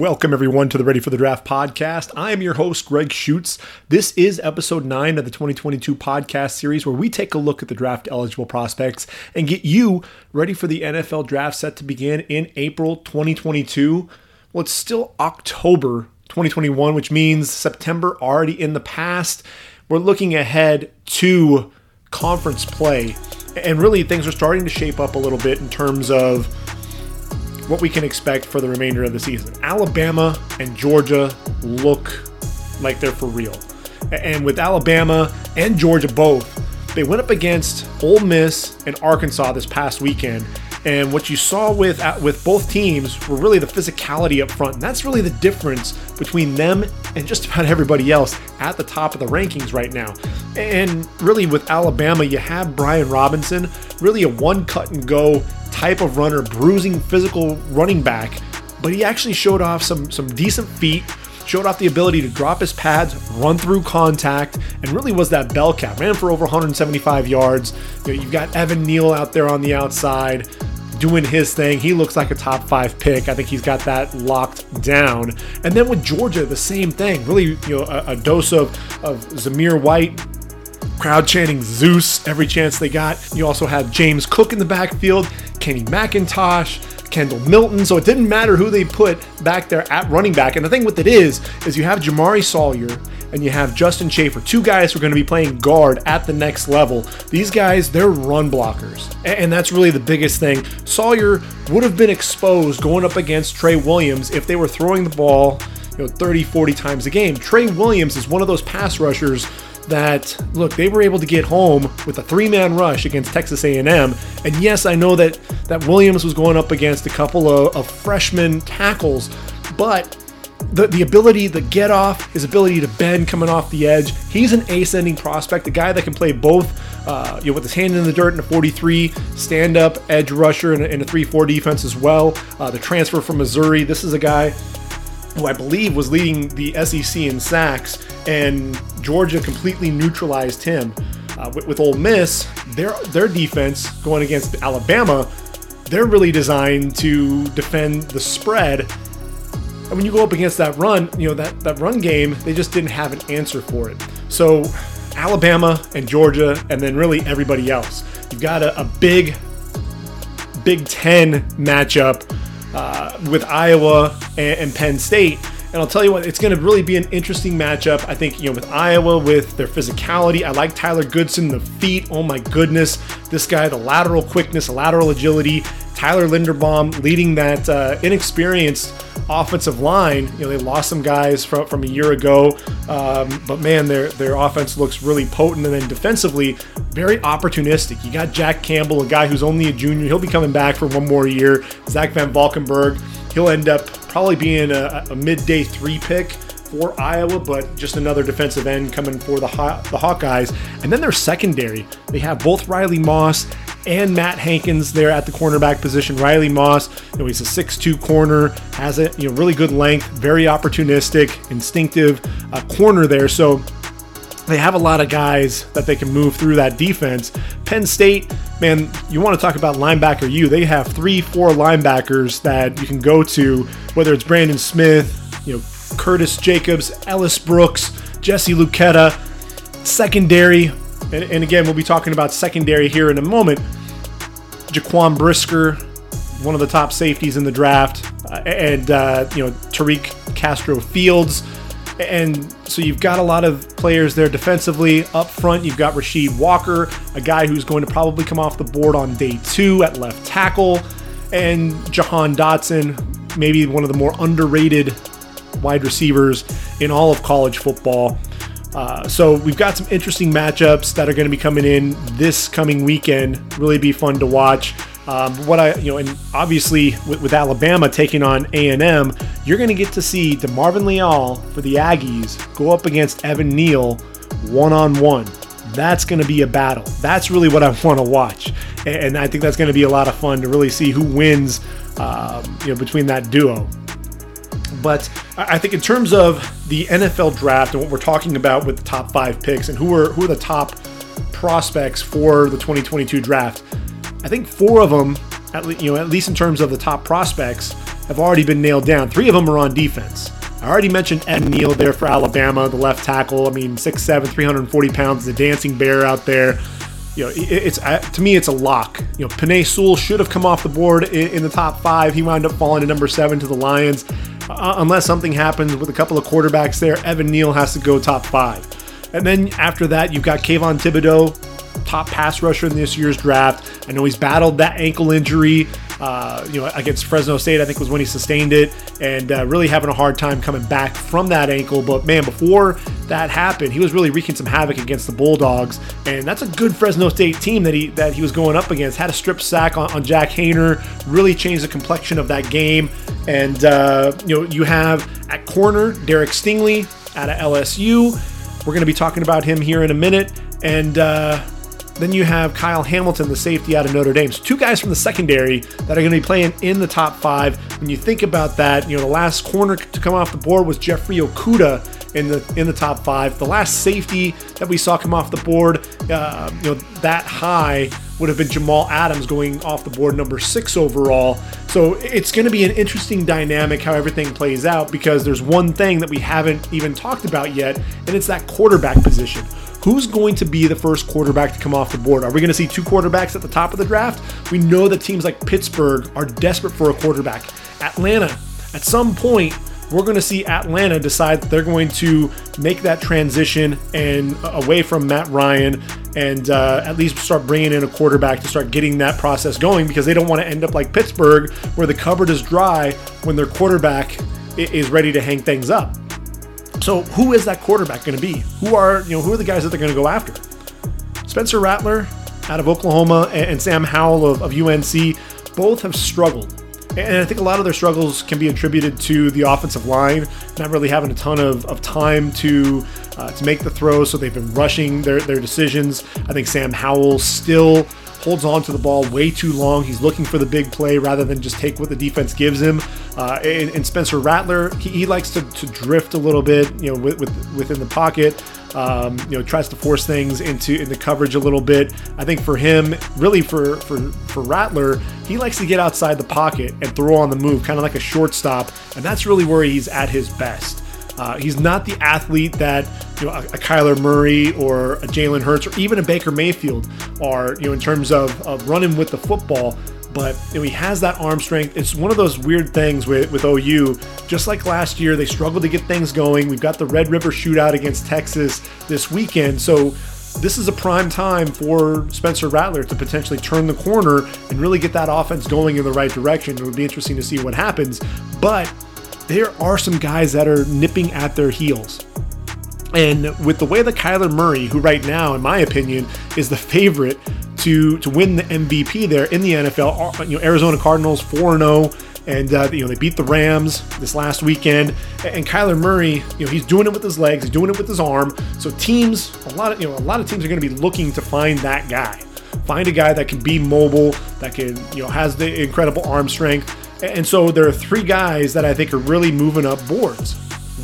Welcome, everyone, to the Ready for the Draft podcast. I am your host, Greg Schutz. This is episode nine of the 2022 podcast series where we take a look at the draft eligible prospects and get you ready for the NFL draft set to begin in April 2022. Well, it's still October 2021, which means September already in the past. We're looking ahead to conference play, and really things are starting to shape up a little bit in terms of what we can expect for the remainder of the season. Alabama and Georgia look like they're for real. And with Alabama and Georgia both, they went up against Ole Miss and Arkansas this past weekend. And what you saw with uh, with both teams were really the physicality up front. And that's really the difference between them and just about everybody else at the top of the rankings right now. And really with Alabama, you have Brian Robinson, really a one cut and go type of runner, bruising physical running back, but he actually showed off some some decent feet, showed off the ability to drop his pads, run through contact, and really was that bell cap. Ran for over 175 yards. You you've got Evan Neal out there on the outside doing his thing. He looks like a top five pick. I think he's got that locked down. And then with Georgia, the same thing. Really, you know, a, a dose of of Zamir White, crowd chanting Zeus every chance they got. You also had James Cook in the backfield, Kenny McIntosh, Kendall Milton. So it didn't matter who they put back there at running back. And the thing with it is, is you have Jamaree Salyer and you have Justin Shaffer, two guys who are going to be playing guard at the next level. These guys, they're run blockers. And that's really the biggest thing. Sawyer would have been exposed going up against Trey Williams if they were throwing the ball, you know, 30, 40 times a game. Trey Williams is one of those pass rushers that look they were able to get home with a three-man rush against Texas A&M and yes I know that that Williams was going up against a couple of, of freshman tackles but the, the ability the get off his ability to bend coming off the edge he's an ascending prospect a guy that can play both uh, you know with his hand in the dirt in a 43 stand up edge rusher in a, a 3-4 defense as well. Uh, the transfer from Missouri this is a guy who I believe was leading the SEC in sacks, and Georgia completely neutralized him. Uh, with, with Ole Miss, their their defense going against Alabama, they're really designed to defend the spread. And when you go up against that run, you know that that run game, they just didn't have an answer for it. So Alabama and Georgia, and then really everybody else. You've got a, a big Big Ten matchup uh, with Iowa and, and Penn State. And I'll tell you what, it's going to really be an interesting matchup. I think, you know, with Iowa, with their physicality, I like Tyler Goodson, the feet. Oh my goodness. This guy, the lateral quickness, lateral agility. Tyler Linderbaum leading that uh, inexperienced offensive line. You know, they lost some guys from, from a year ago, um, but man, their their offense looks really potent. And then defensively, very opportunistic. You got Jack Campbell, a guy who's only a junior. He'll be coming back for one more year. Zach Van Valkenburg, he'll end up probably being a, a midday three pick for Iowa, but just another defensive end coming for the Haw- the Hawkeyes. And then their secondary, they have both Riley Moss and Matt Hankins there at the cornerback position. Riley Moss, you know, he's a 6'2 corner, has a you know really good length, very opportunistic, instinctive uh, corner there. So they have a lot of guys that they can move through that defense. Penn State, man, you want to talk about linebacker you. They have three, four linebackers that you can go to, whether it's Brandon Smith, you know, Curtis Jacobs, Ellis Brooks, Jesse Luketa, secondary, and, and again, we'll be talking about secondary here in a moment. Jaquan Brisker, one of the top safeties in the draft, uh, and uh, you know Tariq Castro Fields, and so you've got a lot of players there defensively. Up front, you've got Rasheed Walker, a guy who's going to probably come off the board on day two at left tackle, and Jahan Dotson, maybe one of the more underrated wide receivers in all of college football. Uh, so we've got some interesting matchups that are going to be coming in this coming weekend. Really be fun to watch. Um, what I, you know, and obviously with, with Alabama taking on A&M, you're going to get to see DeMarvin Leal for the Aggies go up against Evan Neal one on one. That's going to be a battle. That's really what I want to watch, and I think that's going to be a lot of fun to really see who wins, um, you know, between that duo. But I think in terms of the NFL draft and what we're talking about with the top five picks and who are who are the top prospects for the 2022 draft, I think four of them, at least you know, at least in terms of the top prospects, have already been nailed down. Three of them are on defense. I already mentioned Ed Neal there for Alabama, the left tackle. I mean, 6'7, 340 pounds, the dancing bear out there. You know, it's to me, it's a lock. You know, Penei Sewell should have come off the board in, the top five. He wound up falling to number seven to the Lions. Uh, unless something happens with a couple of quarterbacks there, Evan Neal has to go top five. And then after that, you've got Kayvon Thibodeaux, top pass rusher in this year's draft. I know he's battled that ankle injury. Uh, you know, against Fresno State, I think was when he sustained it, and uh, really having a hard time coming back from that ankle. But man, before that happened, he was really wreaking some havoc against the Bulldogs, and that's a good Fresno State team that he that he was going up against. Had a strip sack on, on Jake Haener, really changed the complexion of that game. And uh, you know, you have at corner Derek Stingley out of LSU. We're going to be talking about him here in a minute, and uh, then you have Kyle Hamilton, the safety out of Notre Dame. So two guys from the secondary that are going to be playing in the top five. When you think about that, you know the last corner to come off the board was Jeffrey Okudah in the in the top five. The last safety that we saw come off the board, uh, you know that high would have been Jamal Adams going off the board number six overall. So it's going to be an interesting dynamic how everything plays out because there's one thing that we haven't even talked about yet, and it's that quarterback position. Who's going to be the first quarterback to come off the board? Are we going to see two quarterbacks at the top of the draft? We know that teams like Pittsburgh are desperate for a quarterback. Atlanta, at some point, we're going to see Atlanta decide they're going to make that transition and uh, away from Matt Ryan and uh, at least start bringing in a quarterback to start getting that process going because they don't want to end up like Pittsburgh where the cupboard is dry when their quarterback is ready to hang things up. So who is that quarterback going to be? Who are you know who are the guys that they're going to go after? Spencer Rattler out of Oklahoma and Sam Howell of, of UNC both have struggled. And I think a lot of their struggles can be attributed to the offensive line, not really having a ton of, of time to uh, to make the throws, so they've been rushing their, their decisions. I think Sam Howell still holds on to the ball way too long. He's looking for the big play rather than just take what the defense gives him. Uh, and, and, Spencer Rattler, he, he likes to, to, drift a little bit, you know, with, with, within the pocket. Um, you know, tries to force things into into coverage a little bit. I think for him, really for for for Rattler, he likes to get outside the pocket and throw on the move, kind of like a shortstop, and that's really where he's at his best. Uh, he's not the athlete that you know a, a Kyler Murray or a Jalen Hurts or even a Baker Mayfield are, you know, in terms of, of running with the football. But you know, he has that arm strength. It's one of those weird things with, with OU. Just like last year, they struggled to get things going. We've got the Red River Shootout against Texas this weekend, so this is a prime time for Spencer Rattler to potentially turn the corner and really get that offense going in the right direction. It would be interesting to see what happens. But there are some guys that are nipping at their heels. And with the way that Kyler Murray, who right now, in my opinion, is the favorite to to win the MVP there in the NFL, uh, you know, Arizona Cardinals 4 0 and uh, you know they beat the Rams this last weekend. And Kyler Murray, you know, he's doing it with his legs, he's doing it with his arm. So teams, a lot of you know, a lot of teams are going to be looking to find that guy, find a guy that can be mobile, that can you know has the incredible arm strength. And so there are three guys that I think are really moving up boards.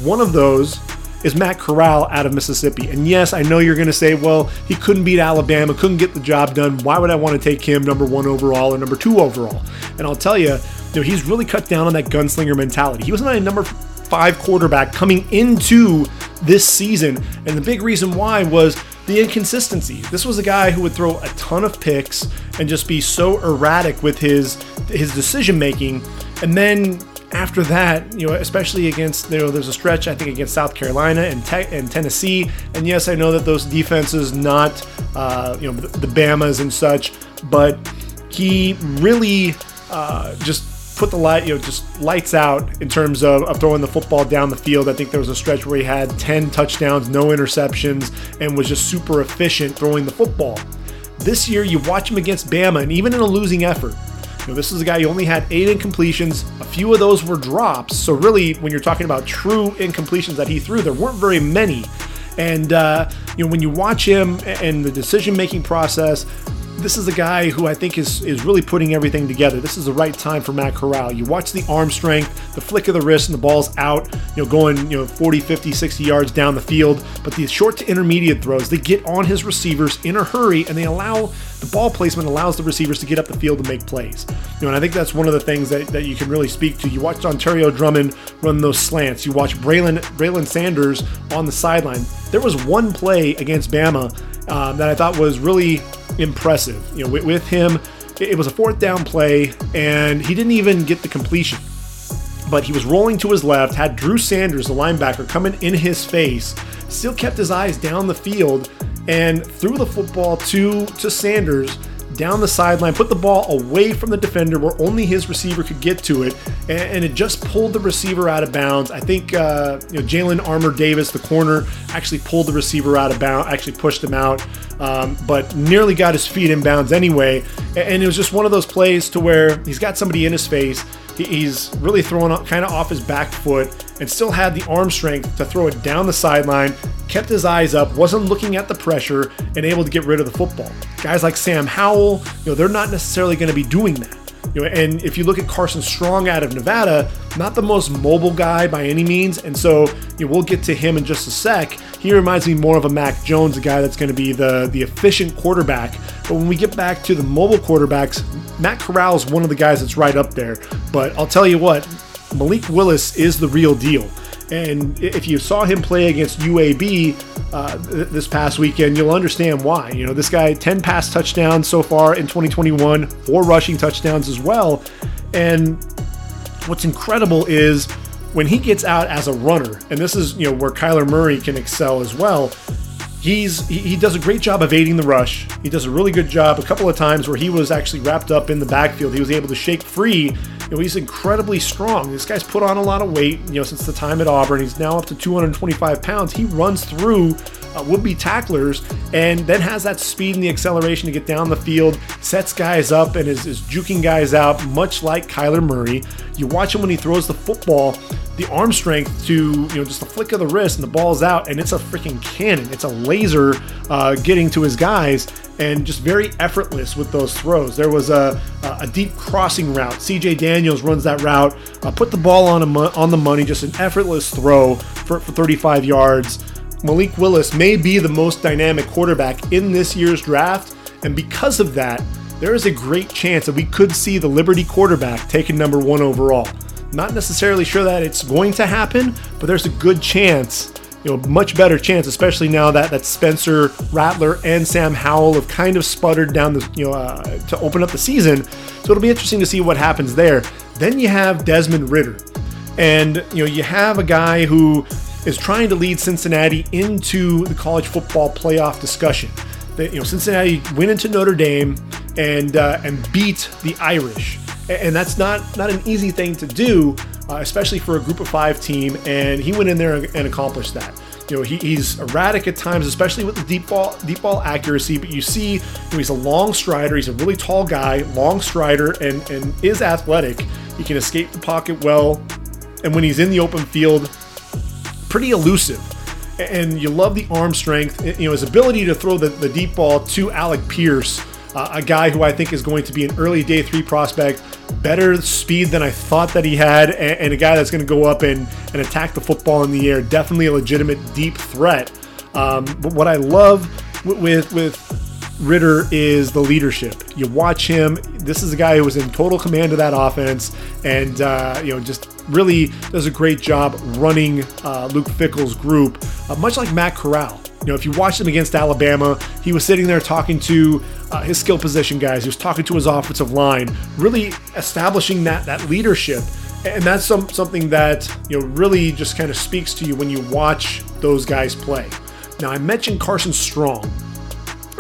One of those is Matt Corral out of Mississippi. And yes, I know you're going to say, well, he couldn't beat Alabama, couldn't get the job done. Why would I want to take him number one overall or number two overall? And I'll tell you, you know, he's really cut down on that gunslinger mentality. He was not a number five quarterback coming into this season. And the big reason why was the inconsistency. This was a guy who would throw a ton of picks and just be so erratic with his his decision making. And then after that, you know, especially against you know, there's a stretch I think against South Carolina and, te- and Tennessee. And yes, I know that those defenses not uh, you know the, the Bama's and such, but he really uh, just put the light, you know, just lights out in terms of, of throwing the football down the field. I think there was a stretch where he had 10 touchdowns, no interceptions, and was just super efficient throwing the football. This year, you watch him against Bama, and even in a losing effort, you know, this is a guy who only had eight incompletions. A few of those were drops. So really, when you're talking about true incompletions that he threw, there weren't very many. And uh, you know, when you watch him and the decision-making process, this is a guy who I think is is really putting everything together. This is the right time for Matt Corral. You watch the arm strength, the flick of the wrist, and the ball's out, you know, going, you know, 40, 50, 60 yards down the field. But the short to intermediate throws, they get on his receivers in a hurry and they allow the ball placement allows the receivers to get up the field and make plays. You know, and I think that's one of the things that, that you can really speak to. You watch Dontario Drummond run those slants. You watch Braylon Braylon Sanders on the sideline. There was one play against Bama um, that I thought was really impressive. You know, with, with him, it was a fourth down play, and he didn't even get the completion. But he was rolling to his left, had Drew Sanders, the linebacker, coming in his face, still kept his eyes down the field, and threw the football to, to Sanders down the sideline, put the ball away from the defender where only his receiver could get to it, and, it just pulled the receiver out of bounds. I think uh, you know Jalen Armour Davis, the corner, actually pulled the receiver out of bounds, actually pushed him out, um, but nearly got his feet in bounds anyway. And it was just one of those plays to where he's got somebody in his face. He's really throwing kind of off his back foot and still had the arm strength to throw it down the sideline, kept his eyes up, wasn't looking at the pressure, and able to get rid of the football. Guys like Sam Howell, you know, they're not necessarily going to be doing that. You know, and if you look at Carson Strong out of Nevada, not the most mobile guy by any means, and so you know, we'll get to him in just a sec. He reminds me more of a Mac Jones, a guy that's going to be the the efficient quarterback. But when we get back to the mobile quarterbacks, Matt Corral is one of the guys that's right up there. But I'll tell you what, Malik Willis is the real deal. And if you saw him play against UAB uh, this past weekend, you'll understand why. You know, this guy, 10 pass touchdowns so far in 2021, four rushing touchdowns as well. And what's incredible is when he gets out as a runner, and this is, you know, where Kyler Murray can excel as well. He's he does a great job evading the rush. He does a really good job a couple of times where he was actually wrapped up in the backfield. He was able to shake free you know, he's incredibly strong. This guy's put on a lot of weight, you know, since the time at Auburn. He's now up to 225 pounds. He runs through uh, would-be tacklers and then has that speed and the acceleration to get down the field, sets guys up and is, is juking guys out, much like Kyler Murray. You watch him when he throws the football, the arm strength to, you know, just a flick of the wrist and the ball's out and it's a freaking cannon. It's a laser uh, getting to his guys and just very effortless with those throws. There was a, a deep crossing route. CJ Daniels runs that route, uh, put the ball on, a, on the money, just an effortless throw for, for 35 yards. Malik Willis may be the most dynamic quarterback in this year's draft, and because of that, there is a great chance that we could see the Liberty quarterback taken number one overall. Not necessarily sure that it's going to happen, but there's a good chance you know, much better chance, especially now that that Spencer Rattler and Sam Howell have kind of sputtered down the, you know, uh, to open up the season. So it'll be interesting to see what happens there. Then you have Desmond Ridder, and you know, you have a guy who is trying to lead Cincinnati into the college football playoff discussion. You know, Cincinnati went into Notre Dame and uh, and beat the Irish, and that's not not an easy thing to do uh, especially for a group of five team, and he went in there and accomplished that. You know, he, he's erratic at times, especially with the deep ball deep ball accuracy. But you see, you know, he's a long strider. He's a really tall guy, long strider, and and is athletic. He can escape the pocket well, and when he's in the open field, pretty elusive. And you love the arm strength. You know, his ability to throw the, the deep ball to Alec Pierce, uh, a guy who I think is going to be an early day three prospect better speed than I thought that he had, and, and a guy that's going to go up and, and attack the football in the air. Definitely a legitimate deep threat. Um, but what I love with with Ridder is the leadership. You watch him. This is a guy who was in total command of that offense, and uh, you know just really does a great job running uh, Luke Fickell's group, uh, much like Matt Corral. You know, if you watched him against Alabama, he was sitting there talking to uh, his skill position guys. He was talking to his offensive line, really establishing that that leadership. And that's some something that you know really just kind of speaks to you when you watch those guys play. Now I mentioned Carson Strong,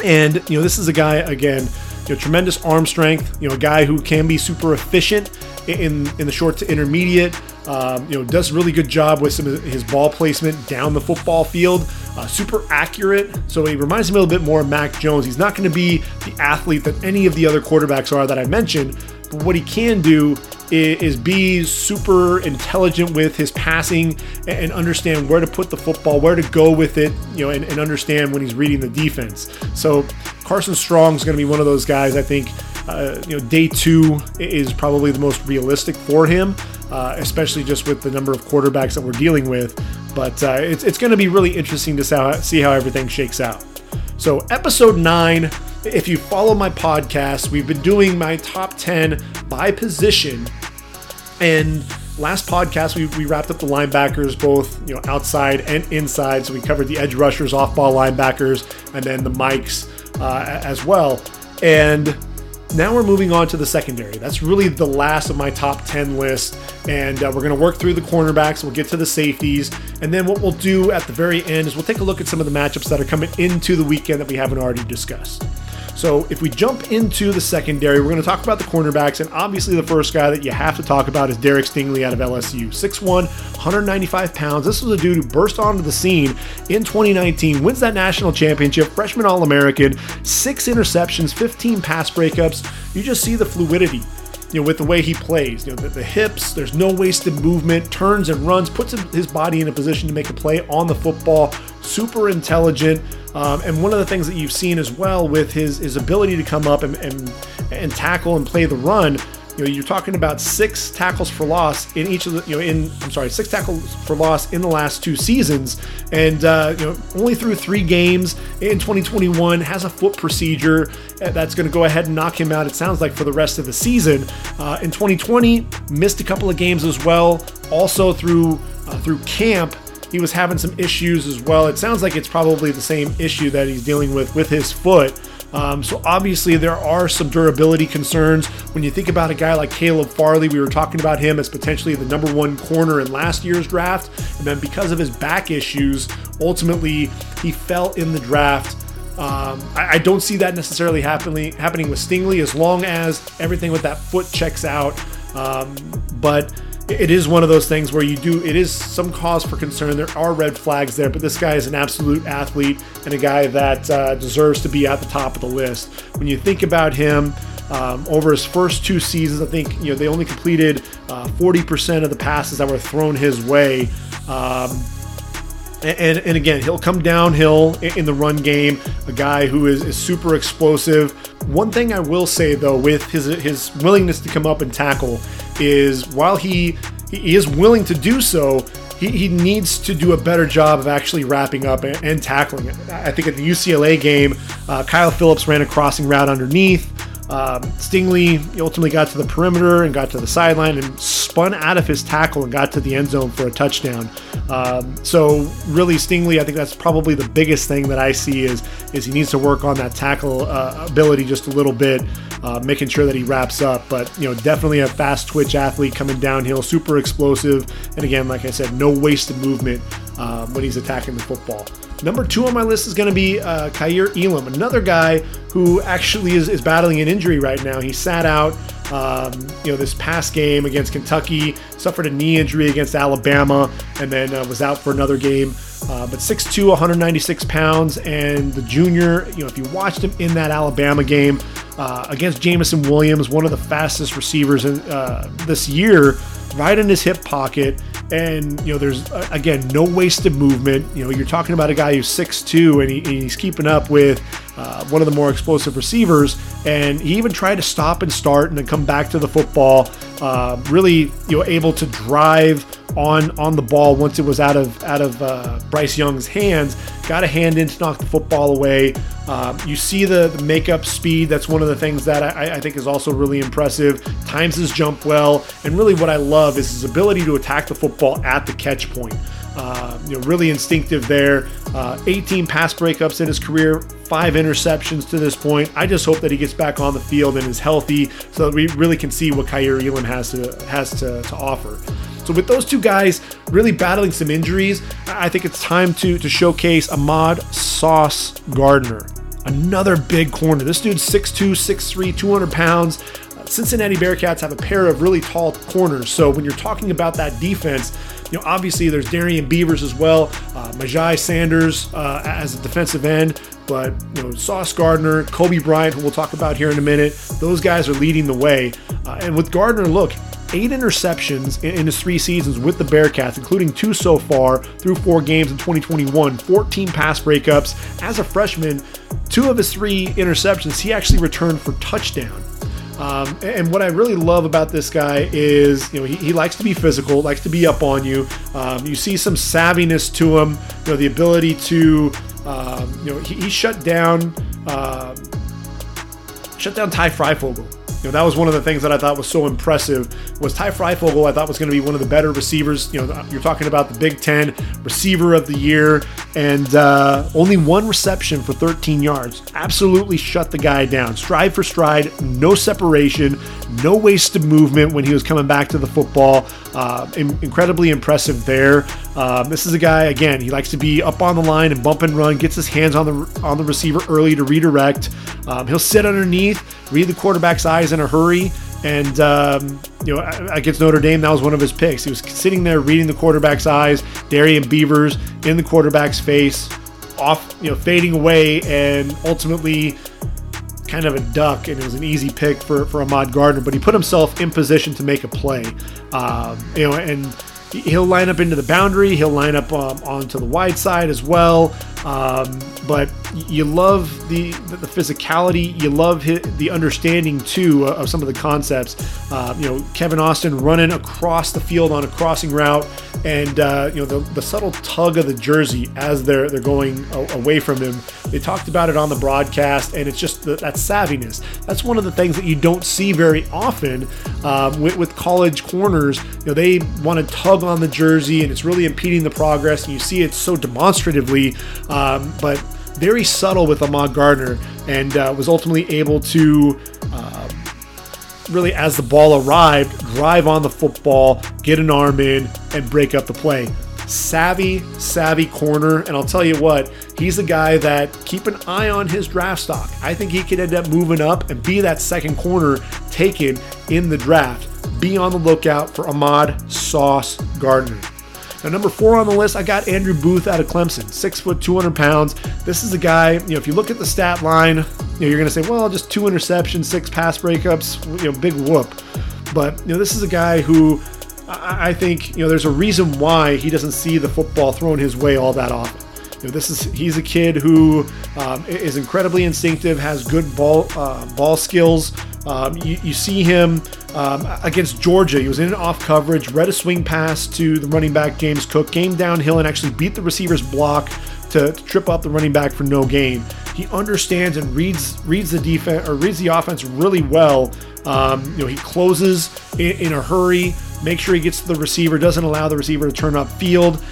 and you know this is a guy again, you know, tremendous arm strength. You know, a guy who can be super efficient in in the short to intermediate. Um, you know, does a really good job with some of his ball placement down the football field. Uh, super accurate. So he reminds me a little bit more of Mac Jones. He's not going to be the athlete that any of the other quarterbacks are that I mentioned, but what he can do is, be super intelligent with his passing and understand where to put the football, where to go with it, you know, and, and understand when he's reading the defense. So Carson Strong is going to be one of those guys. I think uh, you know day two is probably the most realistic for him, uh, especially just with the number of quarterbacks that we're dealing with. But uh, it's it's going to be really interesting to see how, see how everything shakes out. So episode nine. If you follow my podcast, we've been doing my top 10 by position. And last podcast we, we wrapped up the linebackers both you know outside and inside. So we covered the edge rushers off ball linebackers and then the mics uh, as well. And now we're moving on to the secondary. That's really the last of my top 10 list. And uh, we're going to work through the cornerbacks. We'll get to the safeties. And then what we'll do at the very end is we'll take a look at some of the matchups that are coming into the weekend that we haven't already discussed so if we jump into the secondary, we're going to talk about the cornerbacks, and obviously the first guy that you have to talk about is Derek Stingley out of LSU. 6'1, 195 pounds. This was a dude who burst onto the scene in 2019, wins that national championship, freshman All American, six interceptions, 15 pass breakups. You just see the fluidity you know, with the way he plays. You know, the, the, hips, there's no wasted movement, turns and runs, puts his body in a position to make a play on the football. Super intelligent. Um, and one of the things that you've seen as well with his, his ability to come up and, and, and tackle and play the run, you know, you're talking about six tackles for loss in each of the, you know, in I'm sorry, six tackles for loss in the last two seasons, and uh, you know, only through three games in 2021 has a foot procedure that's going to go ahead and knock him out. It sounds like for the rest of the season. Uh, in 2020, missed a couple of games as well. Also through uh, through camp, he was having some issues as well. It sounds like it's probably the same issue that he's dealing with with his foot. Um, so obviously there are some durability concerns when you think about a guy like Caleb Farley. We were talking about him as potentially the number one corner in last year's draft, and then because of his back issues, ultimately he fell in the draft. Um, I, I, don't see that necessarily happening happening with Stingley as long as everything with that foot checks out. Um, but it is one of those things where you do it is some cause for concern. There are red flags there but this guy is an absolute athlete and a guy that uh, deserves to be at the top of the list. When you think about him um, over his first two seasons i think you know they only completed uh, 40% of the passes that were thrown his way. Um, and, and, again, he'll come downhill in the run game. A guy who is, is super explosive. One thing I will say though, with his his willingness to come up and tackle, is while he he is willing to do so, he, he needs to do a better job of actually wrapping up and, and tackling it. I think at the UCLA game, uh, Kyle Phillips ran a crossing route underneath. Um, Stingley ultimately got to the perimeter and got to the sideline and spun out of his tackle and got to the end zone for a touchdown. Um, so really, Stingley, I think that's probably the biggest thing that I see is is he needs to work on that tackle uh, ability just a little bit, uh, making sure that he wraps up. But you know, definitely a fast twitch athlete coming downhill, super explosive, and again, like I said, no wasted movement um, when he's attacking the football. Number two on my list is going to be uh, Kaiir Elam, another guy who actually is, is battling an injury right now. He sat out, um, you know, this past game against Kentucky, suffered a knee injury against Alabama, and then uh, was out for another game. Uh, but 6'2", 196 pounds, and the junior, you know, if you watched him in that Alabama game uh, against Jameson Williams, one of the fastest receivers in, uh, this year, right in his hip pocket, and you know there's again no wasted movement. You know you're talking about a guy who's 6'2 and, he, and he's keeping up with uh, one of the more explosive receivers. And he even tried to stop and start and then come back to the football uh, really you know able to drive on on the ball once it was out of out of uh, Bryce Young's hands. Got a hand in to knock the football away. Um, you see the, the makeup speed. That's one of the things that I, I, think is also really impressive. Times his jump well, and really what I love is his ability to attack the football at the catch point. Uh, you know, really instinctive there. Uh, 18 pass breakups in his career, five interceptions to this point. I just hope that he gets back on the field and is healthy, so that we really can see what Kaiir Elam has to has to, to offer. So with those two guys really battling some injuries, I think it's time to to showcase Ahmad Sauce Gardner, another big corner. This dude's 6'2", 6'3", 200 pounds. Cincinnati Bearcats have a pair of really tall corners. So when you're talking about that defense, you know, obviously there's Darrian Beavers as well, uh, Myjai Sanders uh, as a defensive end, but you know, Sauce Gardner, Coby Bryant, who we'll talk about here in a minute, those guys are leading the way. Uh, and with Gardner, look, eight interceptions in, in his three seasons with the Bearcats, including two so far through four games in 2021, 14 pass breakups. As a freshman, two of his three interceptions he actually returned for touchdown. Um, and what I really love about this guy is, you know, he, he likes to be physical, likes to be up on you. Um, you see some savviness to him, you know, the ability to, um, you know, he, he shut down, uh, shut down Ty Fryfogle know, that was one of the things that I thought was so impressive was Ty Fryfogle. I thought was going to be one of the better receivers. You know, you're talking about the Big Ten receiver of the year, and uh, only one reception for 13 yards. Absolutely shut the guy down, stride for stride, no separation, no wasted movement when he was coming back to the football. Uh, incredibly impressive there. Um, this is a guy again. He likes to be up on the line and bump and run. Gets his hands on the on the receiver early to redirect. Um, he'll sit underneath, read the quarterback's eyes in a hurry, and um, you know against Notre Dame, that was one of his picks. He was sitting there reading the quarterback's eyes, Darrian Beavers in the quarterback's face, off you know fading away, and ultimately kind of a duck, and it was an easy pick for, for Ahmad Gardner, but he put himself in position to make a play. Um, you know, and he'll line up into the boundary, he'll line up um, onto the wide side as well. Um, but you love the the physicality, you love his, the understanding too of some of the concepts. Uh, you know, Kevin Austin running across the field on a crossing route, and uh, you know the, the subtle tug of the jersey as they're they're going away from him. They talked about it on the broadcast, and it's just the, that savviness. That's one of the things that you don't see very often um, with, with college corners. You know, they want to tug on the jersey, and it's really impeding the progress. And you see it so demonstratively. Um, but very subtle with Ahmad Gardner and uh, was ultimately able to uh, really, as the ball arrived, drive on the football, get an arm in, and break up the play. Savvy, savvy corner, and I'll tell you what, he's a guy that keep an eye on his draft stock. I think he could end up moving up and be that second corner taken in the draft. Be on the lookout for Ahmad Sauce Gardner. Now, number four on the list, I got Andrew Booth out of Clemson, six foot, 200 pounds. This is a guy, you know, if you look at the stat line, you know, you're going to say, well, just two interceptions, six pass breakups, you know, big whoop. But, you know, this is a guy who I, I think, you know, there's a reason why he doesn't see the football thrown his way all that often. You know, this is he's a kid who um, is incredibly instinctive, has good ball uh, ball skills. Um, you, you, see him um, against Georgia. He was in off coverage, read a swing pass to the running back James Cook, came downhill and actually beat the receiver's block to, to trip up the running back for no gain. He understands and reads reads the defense or reads the offense really well. Um, you know, he closes in, in a hurry, makes sure he gets to the receiver, doesn't allow the receiver to turn up field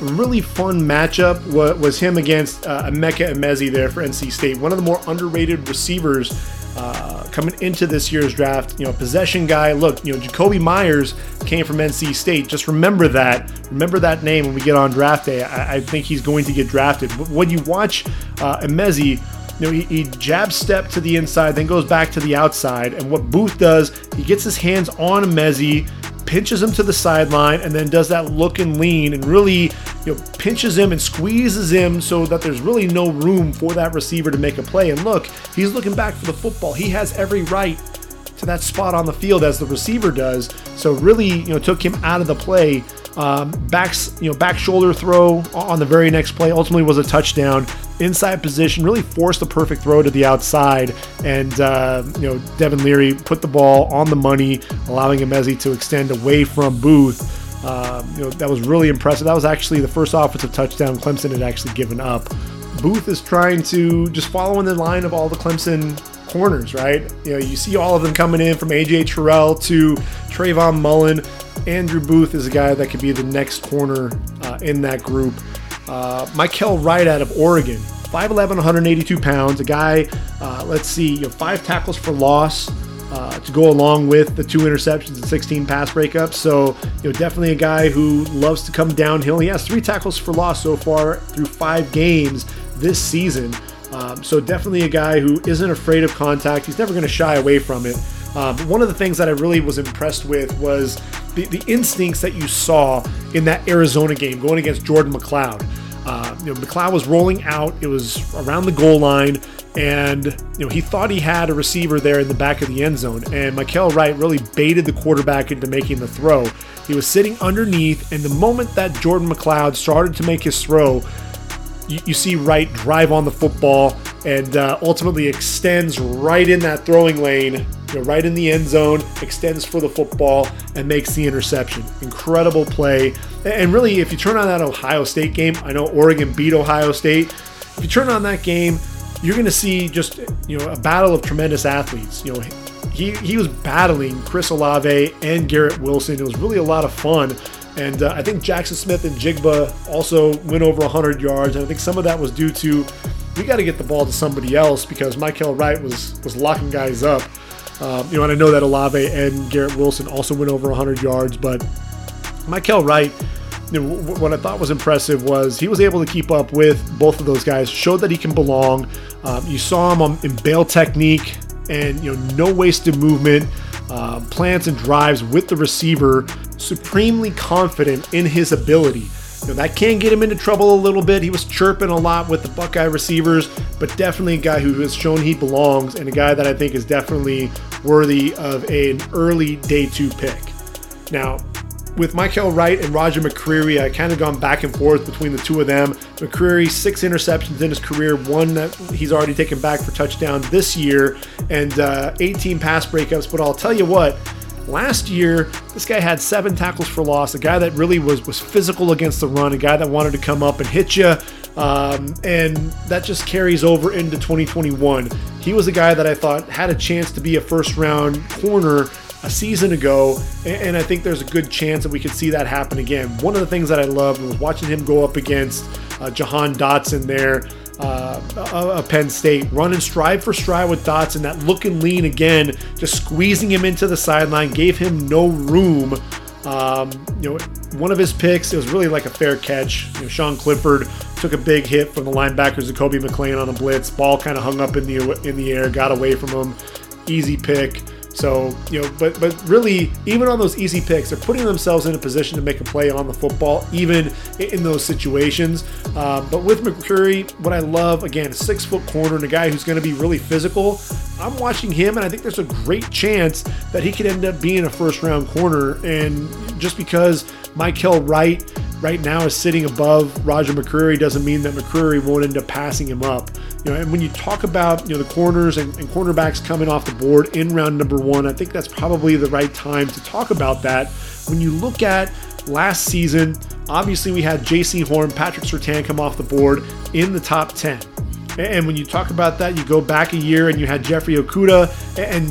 really fun matchup was him against uh, Emeka Emezie there for NC State, one of the more underrated receivers uh, coming into this year's draft. You know, possession guy. Look, you know, Jakobi Meyers came from NC State. Just remember that. Remember that name when we get on draft day. I, I think he's going to get drafted. But When you watch uh, Emezie, you know, he, he jab step to the inside, then goes back to the outside. And what Booth does, he gets his hands on Emezie, pinches him to the sideline, and then does that look and lean and really you know, pinches him and squeezes him so that there's really no room for that receiver to make a play. And look, he's looking back for the football. He has every right to that spot on the field as the receiver does. So really, you know, took him out of the play. Um, backs, you know, back shoulder throw on the very next play ultimately was a touchdown. Inside position, really forced the perfect throw to the outside, and uh, you know, Devin Leary put the ball on the money, allowing Emezie to extend away from Booth. Um, you know, that was really impressive. That was actually the first offensive touchdown Clemson had actually given up. Booth is trying to just follow in the line of all the Clemson corners, right? You know, you see all of them coming in from AJ Terrell to Trayvon Mullen. Andrew Booth is a guy that could be the next corner uh, in that group. Uh, Mykael Wright out of Oregon, 5'11, 182 pounds. A guy, uh, let's see, you know, five tackles for loss uh, to go along with the two interceptions and 16 pass breakups. So, you know, definitely a guy who loves to come downhill. He has three tackles for loss so far through five games this season. Um, so, definitely a guy who isn't afraid of contact. He's never going to shy away from it. Um, one of the things that I really was impressed with was the, the instincts that you saw in that Arizona game going against Jordan McCloud. Uh, you know, McCloud was rolling out. It was around the goal line and you know he thought he had a receiver there in the back of the end zone, and Mykael Wright really baited the quarterback into making the throw. He was sitting underneath, and the moment that Jordan McCloud started to make his throw, you, you see Wright drive on the football and uh, ultimately extends right in that throwing lane, you know, right in the end zone, extends for the football and makes the interception. Incredible play. And really, if you turn on that Ohio State game, I know Oregon beat Ohio State. If you turn on that game, you're going to see just you know a battle of tremendous athletes. You know, he he was battling Chris Olave and Garrett Wilson. It was really a lot of fun. And uh, I think Jaxon Smith-Njigba also went over 100 yards. And I think some of that was due to we got to get the ball to somebody else because Mykael Wright was was locking guys up. Um, you know, and I know that Olave and Garrett Wilson also went over 100 yards, but Mykael Wright you know, what I thought was impressive was he was able to keep up with both of those guys, showed that he can belong. Um, you saw him in bail technique and you know no wasted movement, uh, plans and drives with the receiver, supremely confident in his ability. You know, that can get him into trouble a little bit. He was chirping a lot with the Buckeye receivers, but definitely a guy who has shown he belongs and a guy that I think is definitely worthy of an early day two pick. Now, with Mykael Wright and Roger McCreary, I kind of gone back and forth between the two of them. McCreary, six interceptions in his career, one that he's already taken back for touchdown this year, and uh, 18 pass breakups. But I'll tell you what, last year this guy had seven tackles for loss. A guy that really was was physical against the run, a guy that wanted to come up and hit you. Um, and that just carries over into 2021. He was a guy that I thought had a chance to be a first round corner a season ago, and I think there's a good chance that we could see that happen again. One of the things that I loved was watching him go up against uh, Jahan Dotson there. Uh, of Penn State, running stride for stride with Dotson, that look and lean again, just squeezing him into the sideline, gave him no room. Um, you know, one of his picks, it was really like a fair catch. You know, Sean Clifford took a big hit from the linebackers, Zakoby McClain on a blitz. Ball kind of hung up in the in the air, got away from him. Easy pick. So, you know, but but really, even on those easy picks, they're putting themselves in a position to make a play on the football, even in those situations. Um, but with McCreary, what I love, again, a six foot corner and a guy who's going to be really physical. I'm watching him, and I think there's a great chance that he could end up being a first round corner. And just because Mykael Wright right now is sitting above Roger McCreary doesn't mean that McCreary won't end up passing him up. You know, and when you talk about you know the corners and, and cornerbacks coming off the board in round number one, I think that's probably the right time to talk about that. When you look at last season, obviously we had Jaycee Horn, Patrick Surtain come off the board in the top 10. And when you talk about that, you go back a year and you had Jeffrey Okudah and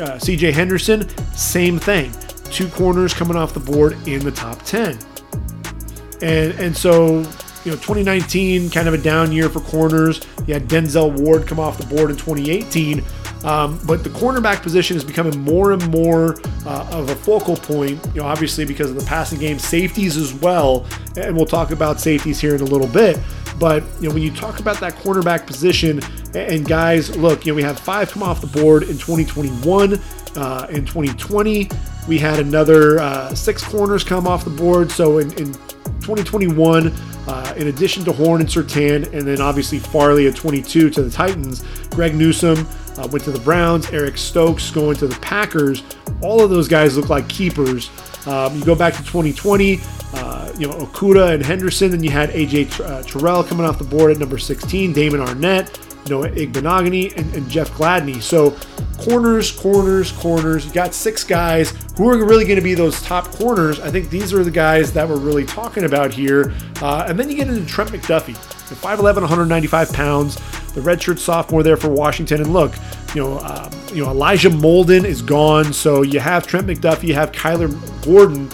uh, CJ Henderson, same thing. Two corners coming off the board in the top 10. And and so you know 2019 kind of a down year for corners. You had Denzel Ward come off the board in 2018. Um, but the cornerback position is becoming more and more uh, of a focal point, you know, obviously because of the passing game, safeties as well. And we'll talk about safeties here in a little bit. But you know, when you talk about that cornerback position, and guys, look, you know, we have five come off the board in 2021. Uh, in 2020, we had another uh, six corners come off the board. So in, in 2021, uh, in addition to Horn and Surtain, and then obviously Farley at 22 to the Titans, Greg Newsome uh, went to the Browns, Eric Stokes going to the Packers. All of those guys look like keepers. Um, you go back to 2020, uh, you know, Okudah and Henderson, then you had AJ uh, Terrell coming off the board at number 16, Damon Arnette, Noah Igbinoghene, and, and Jeff Gladney. So corners, corners, corners. You got six guys who are really going to be those top corners. I think these are the guys that we're really talking about here. Uh, and then you get into Trent McDuffie, 5'11, 195 pounds, the redshirt sophomore there for Washington. And look, you know, um, you know, Elijah Molden is gone, so you have Trent McDuffie, you have Kyler Gordon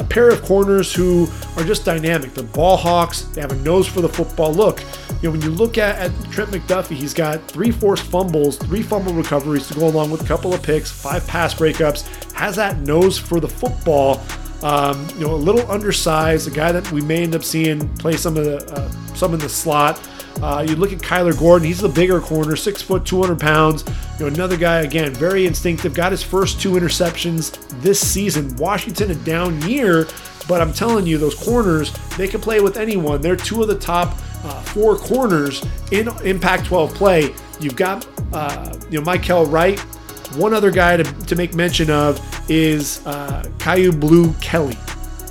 a pair of corners who are just dynamic. They're ball hawks. They have a nose for the football. Look, you know, when you look at, at Trent McDuffie, he's got three forced fumbles, three fumble recoveries to go along with a couple of picks, five pass breakups, has that nose for the football. Um, you know, a little undersized, a guy that we may end up seeing play some of the uh, some in the slot. Uh, you look at Kyler Gordon; he's the bigger corner, six foot, 200 pounds. You know, another guy again, very instinctive. Got his first two interceptions this season. Washington a down year, but I'm telling you, those corners they can play with anyone. They're two of the top uh, four corners in Impact 12 play. You've got uh, you know Mykael Wright. One other guy to, to make mention of is uh, Kyu Blu Kelly.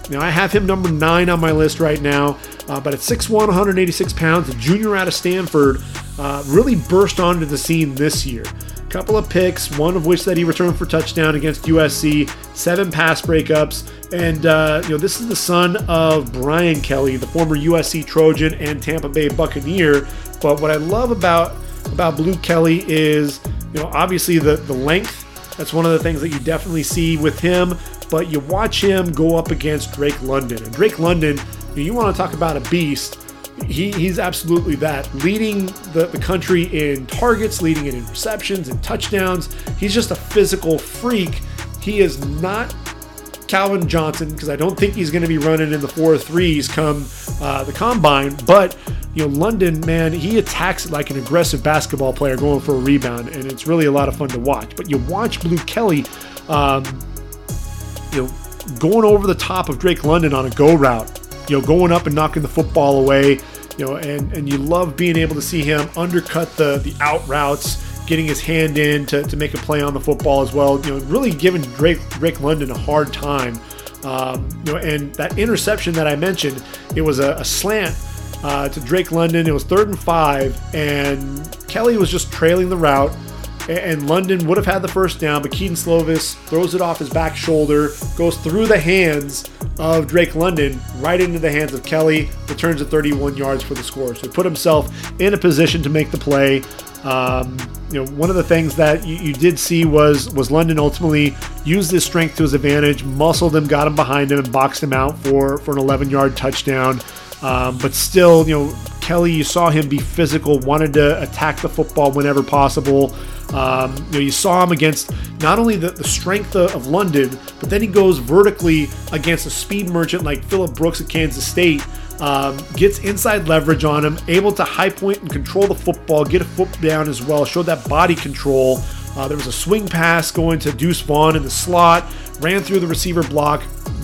Now I have him number nine on my list right now, uh, but at 6'1", 186 pounds, a junior out of Stanford, uh, really burst onto the scene this year. Couple of picks, one of which that he returned for touchdown against USC, seven pass breakups, and uh, you know this is the son of Brian Kelly, the former USC Trojan and Tampa Bay Buccaneer. But what I love about about Blu Kelly is you know obviously the the length. That's one of the things that you definitely see with him. But you watch him go up against Drake London, and Drake London, you, want to talk about a beast he, he's absolutely that. Leading the, the country in targets, leading it in receptions and touchdowns. He's just a physical freak. He is not Calvin Johnson because I don't think he's going to be running in the four threes come uh, the combine. But you know, London, man, he attacks like an aggressive basketball player going for a rebound, and it's really a lot of fun to watch. But you watch Blu Kelly, um, you know, going over the top of Drake London on a go route you know, going up and knocking the football away, you know, and, and you love being able to see him undercut the, the out routes, getting his hand in to, to make a play on the football as well, you know, really giving Drake, Drake London a hard time. Um, you know, and that interception that I mentioned, it was a, a slant uh, to Drake London. It was third and five, and Kelly was just trailing the route and London would have had the first down, but Kedon Slovis throws it off his back shoulder, goes through the hands of Drake London, right into the hands of Kelly, returns at 31 yards for the score. So he put himself in a position to make the play. Um, you know, one of the things that you, you, did see was was London ultimately used his strength to his advantage, muscled him, got him behind him, and boxed him out for for an 11 yard touchdown. Um, but still, you know, Kelly, you saw him be physical, wanted to attack the football whenever possible. Um, you know, you saw him against not only the, the strength of, of, London, but then he goes vertically against a speed merchant like Phillip Brooks at Kansas State. Um, gets inside leverage on him, able to high point and control the football, get a foot down as well, showed that body control. Uh, there was a swing pass going to Deuce Vaughn in the slot, ran through the receiver block,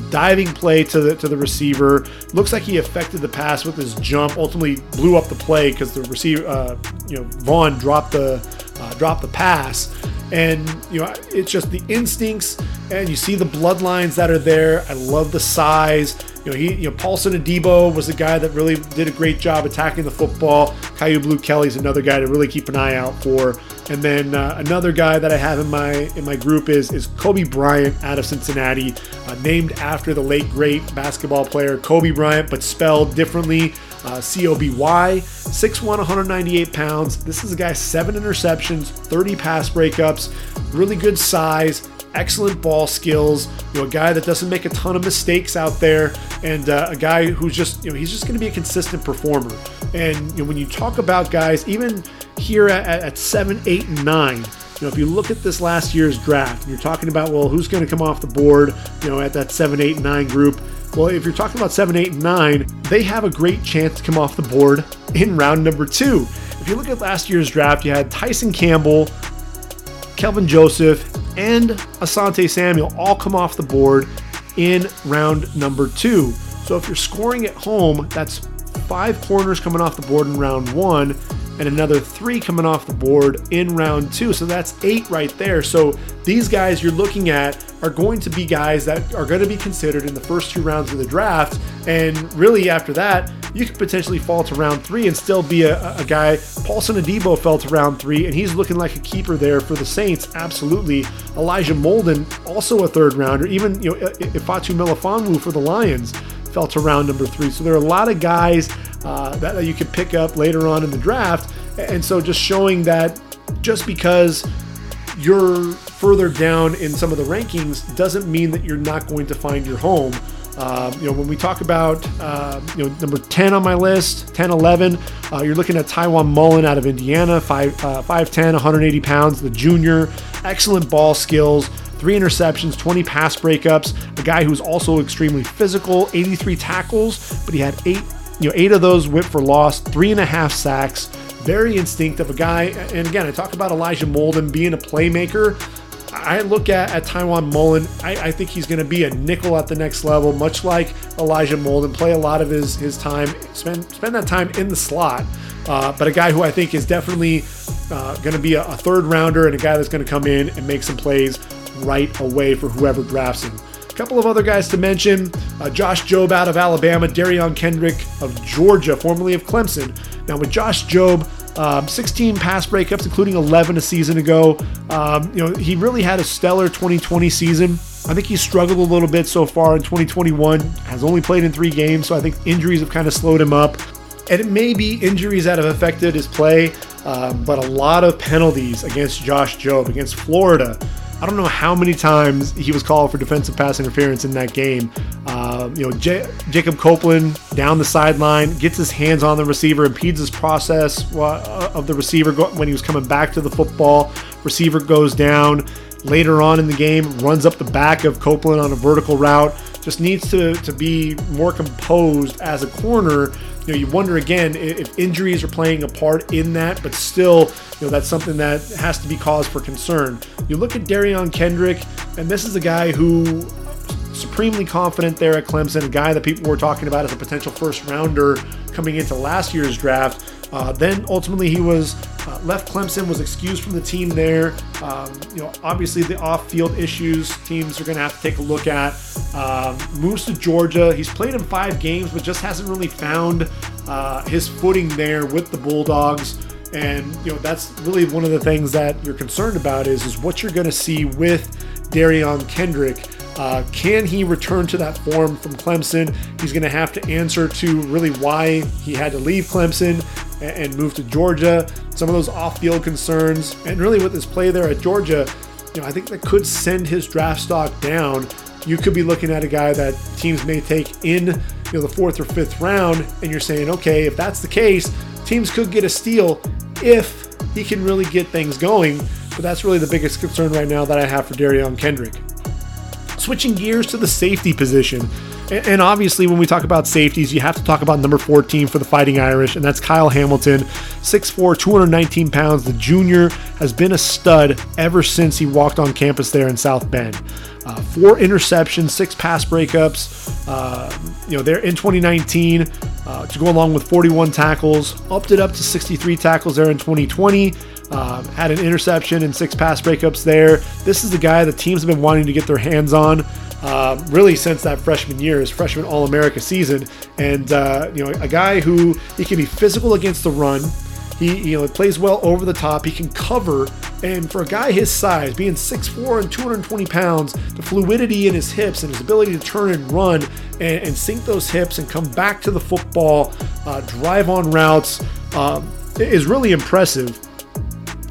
diving play to the to the receiver. Looks like he affected the pass with his jump. Ultimately, blew up the play because the receiver, uh, you know, Vaughn dropped the uh, dropped the pass. And you know, it's just the instincts, and you see the bloodlines that are there. I love the size. You know, he, you know, Paulson Adebo was the guy that really did a great job attacking the football. Kyu Blu Kelly's another guy to really keep an eye out for. And then uh, another guy that I have in my in my group is is Coby Bryant out of Cincinnati, uh, named after the late great basketball player Kobe Bryant, but spelled differently. Uh, C O B Y, 6'1, 198 pounds. This is a guy, seven interceptions, 30 pass breakups, really good size, excellent ball skills. You know, a guy that doesn't make a ton of mistakes out there, and uh, a guy who's just, you know, he's just going to be a consistent performer. And you know, when you talk about guys, even here at, at seven, eight, and nine. You know, if you look at this last year's draft, you're talking about, well, who's going to come off the board, you know, at that seven, eight, nine group. Well, if you're talking about seven, eight, nine, they have a great chance to come off the board in round number two. If you look at last year's draft, you had Tyson Campbell, Kelvin Joseph, and Asante Samuel all come off the board in round number two. So if you're scoring at home, that's five corners coming off the board in round one and another three coming off the board in round two. So that's eight right there. So these guys you're looking at are going to be guys that are going to be considered in the first two rounds of the draft. And really, after that, you could potentially fall to round three and still be a, a guy. Paulson Adebo fell to round three, and he's looking like a keeper there for the Saints. Absolutely. Elijah Molden, also a third rounder. Even you know, Ifeatu Melifonwu for the Lions fell to round number three. So there are a lot of guys uh, that, that you could pick up later on in the draft. And so just showing that just because you're further down in some of the rankings doesn't mean that you're not going to find your home. Um, you know, when we talk about, uh, you know, number 10 on my list, 10, 11, uh, you're looking at Tiawan Mullen out of Indiana, 5, uh, 5'10, 180 pounds, the junior, excellent ball skills, three interceptions, 20 pass breakups, a guy who's also extremely physical, 83 tackles, but he had eight, you know, eight of those whipped for loss, three and a half sacks, very instinctive, a guy, and again, I talk about Elijah Molden being a playmaker. I look at, at Tiawan Mullen, I, I think he's going to be a nickel at the next level, much like Elijah Molden, play a lot of his, his time, spend, spend that time in the slot. Uh, but a guy who I think is definitely uh, going to be a, a third rounder and a guy that's going to come in and make some plays right away for whoever drafts him. A couple of other guys to mention uh, Josh Jobe out of Alabama, Derion Kendrick of Georgia, formerly of Clemson. Now, with Josh Jobe, um, 16 pass breakups, including 11 a season ago. Um, you know, he really had a stellar 2020 season. I think he struggled a little bit so far in 2021. Has only played in three games, so I think injuries have kind of slowed him up. And it may be injuries that have affected his play, um, but a lot of penalties against Josh Jobe, against Florida. I don't know how many times he was called for defensive pass interference in that game. Uh, you know, J- Jacob Copeland down the sideline gets his hands on the receiver, impedes his process uh, of the receiver when he was coming back to the football. Receiver goes down. Later on in the game, runs up the back of Copeland on a vertical route. Just needs to, to be more composed as a corner you know, you wonder again if injuries are playing a part in that, but still, you know, that's something that has to be cause for concern. You look at Derion Kendrick, and this is a guy who supremely confident there at Clemson, a guy that people were talking about as a potential first rounder coming into last year's draft. Uh, then ultimately he was uh, left Clemson, was excused from the team there. Um, you know, obviously the off-field issues teams are going to have to take a look at. Um, moves to Georgia. He's played in five games, but just hasn't really found uh, his footing there with the Bulldogs. And you know that's really one of the things that you're concerned about is is what you're going to see with Derion Kendrick. Uh, can he return to that form from Clemson? He's going to have to answer to really why he had to leave Clemson and, and move to Georgia. Some of those off-field concerns, and really with his play there at Georgia, you know, I think that could send his draft stock down. You could be looking at a guy that teams may take in, you know, the fourth or fifth round, and you're saying, okay, if that's the case, teams could get a steal if he can really get things going. But that's really the biggest concern right now that I have for Derion Kendrick. Switching gears to the safety position. And obviously, when we talk about safeties, you have to talk about number 14 for the Fighting Irish, and that's Kyle Hamilton, 6'4, 219 pounds. The junior has been a stud ever since he walked on campus there in South Bend. Uh, four interceptions, six pass breakups. Uh, you know, they're in 2019 uh, to go along with 41 tackles, upped it up to 63 tackles there in 2020. Um, had an interception and six pass breakups there. This is the guy the teams have been wanting to get their hands on uh, really since that freshman year, his freshman All America season. And, uh, you know, a guy who he can be physical against the run. He, you know, plays well over the top. He can cover. And for a guy his size, being 6'4 and 220 pounds, the fluidity in his hips and his ability to turn and run and, and sink those hips and come back to the football, uh, drive on routes, um, is really impressive.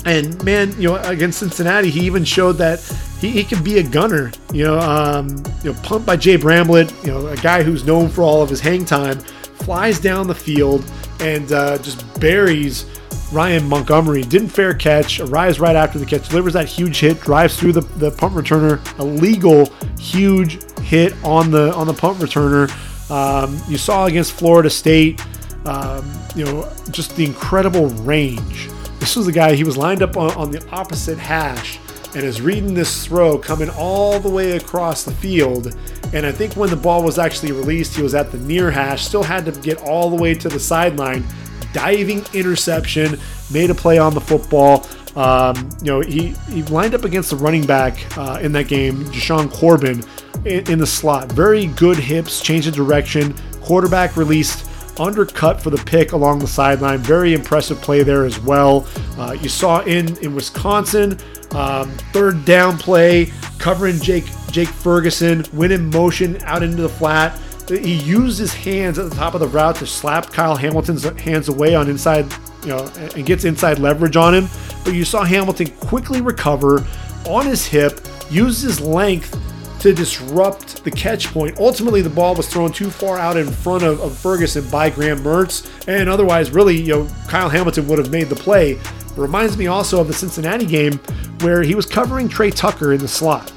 And man, you know, against Cincinnati, he even showed that he, he can be a gunner. You know, um, you know, pumped by Jay Bramblett, you know, a guy who's known for all of his hang time, flies down the field and uh, just buries Ryan Montgomery. Didn't fair catch, arrives right after the catch, delivers that huge hit, drives through the, the punt returner, a legal huge hit on the on the punt returner. Um, you saw against Florida State, um, you know, just the incredible range. This was the guy, he was lined up on, on the opposite hash and is reading this throw coming all the way across the field. And I think when the ball was actually released, he was at the near hash, still had to get all the way to the sideline. Diving interception, made a play on the football. Um, you know, he, he lined up against the running back uh, in that game, Jashaun Corbin, in, in the slot. Very good hips, change of direction. Quarterback released undercut for the pick along the sideline. Very impressive play there as well. Uh, you saw in in Wisconsin, um, third down play, covering Jake Jake Ferguson, went in motion out into the flat. He used his hands at the top of the route to slap Kyle Hamilton's hands away on inside, you know, and gets inside leverage on him. But you saw Hamilton quickly recover on his hip, use his length to disrupt the catch point. Ultimately, the ball was thrown too far out in front of, of Ferguson by Graham Mertz, and otherwise, really, you know, Kyle Hamilton would have made the play. It reminds me also of the Cincinnati game where he was covering Trey Tucker in the slot.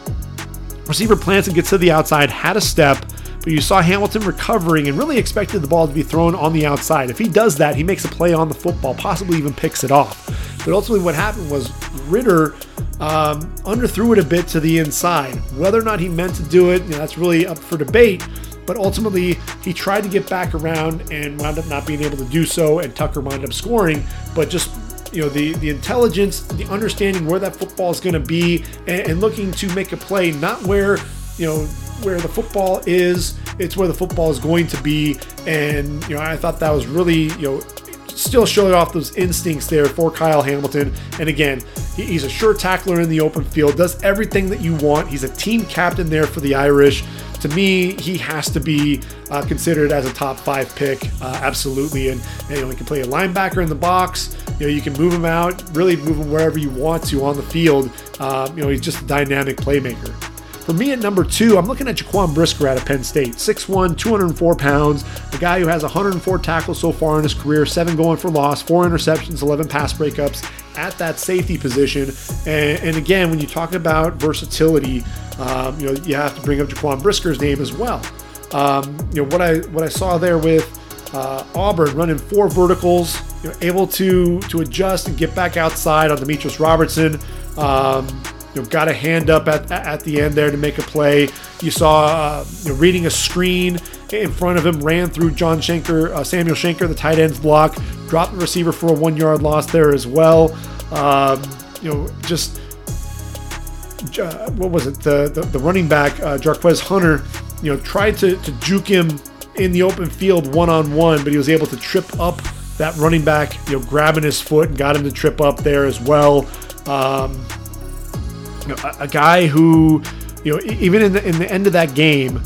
Receiver plants and gets to the outside, had a step, but you saw Hamilton recovering and really expected the ball to be thrown on the outside. If he does that, he makes a play on the football, possibly even picks it off. But ultimately, what happened was Ridder um, underthrew it a bit to the inside. Whether or not he meant to do it, you know, that's really up for debate. But ultimately, he tried to get back around and wound up not being able to do so, and Tucker wound up scoring. But just you know the the intelligence, the understanding where that football is going to be, and, and looking to make a play, not where you know where the football is, it's where the football is going to be. And you know, I thought that was really you know still showing off those instincts there for Kyle Hamilton. And again, he's a sure tackler in the open field, does everything that you want. He's a team captain there for the Irish. To me, he has to be uh, considered as a top five pick, uh, absolutely. And, you know, he can play a linebacker in the box. You know, you can move him out, really move him wherever you want to on the field. Uh, you know, he's just a dynamic playmaker. For me at number two, I'm looking at Jaquan Brisker out of Penn State. 6'1, 204 pounds, a guy who has 104 tackles so far in his career, seven going for loss, four interceptions, 11 pass breakups at that safety position. And, and again, when you talk about versatility, um, you know, you have to bring up Jaquan Brisker's name as well. Um, you know, what I what I saw there with uh, Auburn running four verticals, you know, able to to adjust and get back outside on Demetrius Robertson. Um, you know, got a hand up at, at the end there to make a play. You saw uh, you know, reading a screen in front of him, ran through John Shenker, uh, Samuel Shenker, the tight end's block, dropped the receiver for a one yard loss there as well. Um, you know, just uh, what was it? The the, the running back uh, Jarquez Hunter, you know, tried to, to juke him in the open field one on one, but he was able to trip up that running back, you know, grabbing his foot and got him to trip up there as well. Um, you know, a, a guy who, you know, even in the in the end of that game,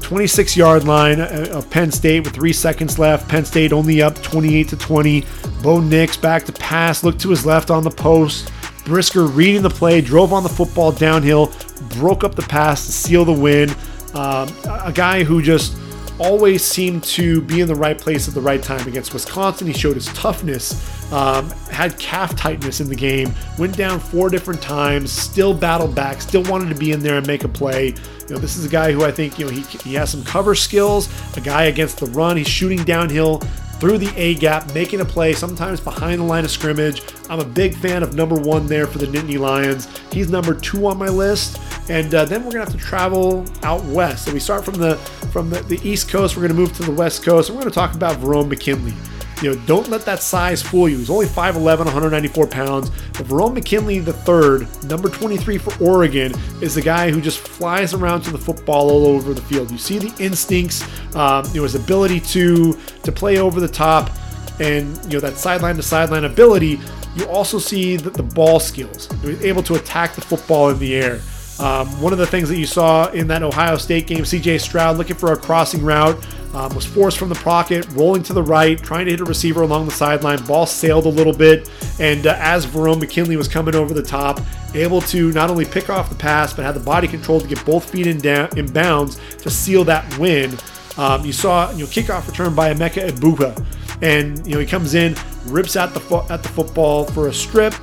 26 yard line uh, of Penn State with three seconds left. Penn State only up 28 to 20. Bo Nix back to pass, looked to his left on the post. Brisker reading the play, drove on the football downhill, broke up the pass to seal the win. Um, a guy who just always seemed to be in the right place at the right time against Wisconsin. He showed his toughness, um, had calf tightness in the game, went down four different times, still battled back, still wanted to be in there and make a play. You know, this is a guy who I think you know he, he has some cover skills. A guy against the run, he's shooting downhill through the A gap, making a play, sometimes behind the line of scrimmage. I'm a big fan of number one there for the Nittany Lions. He's number two on my list. And uh, then we're gonna have to travel out west. So we start from the from the, the East Coast. We're gonna move to the West Coast. We're gonna talk about Verone McKinley. You know, don't let that size fool you. He's only 5'11, 194 pounds. But Verone McKinley III, number 23 for Oregon, is the guy who just flies around to the football all over the field. You see the instincts, um, you know, his ability to to play over the top, and you know that sideline to sideline ability. You also see the, the ball skills. He's able to attack the football in the air. Um, one of the things that you saw in that Ohio State game, CJ Stroud looking for a crossing route, um, was forced from the pocket, rolling to the right, trying to hit a receiver along the sideline. Ball sailed a little bit, and uh, as Verone McKinley was coming over the top, able to not only pick off the pass, but had the body control to get both feet in, down, in bounds to seal that win. Um, you saw you know kickoff return by Emeka Egbuka, and you know he comes in, rips at the fo- at the football for a strip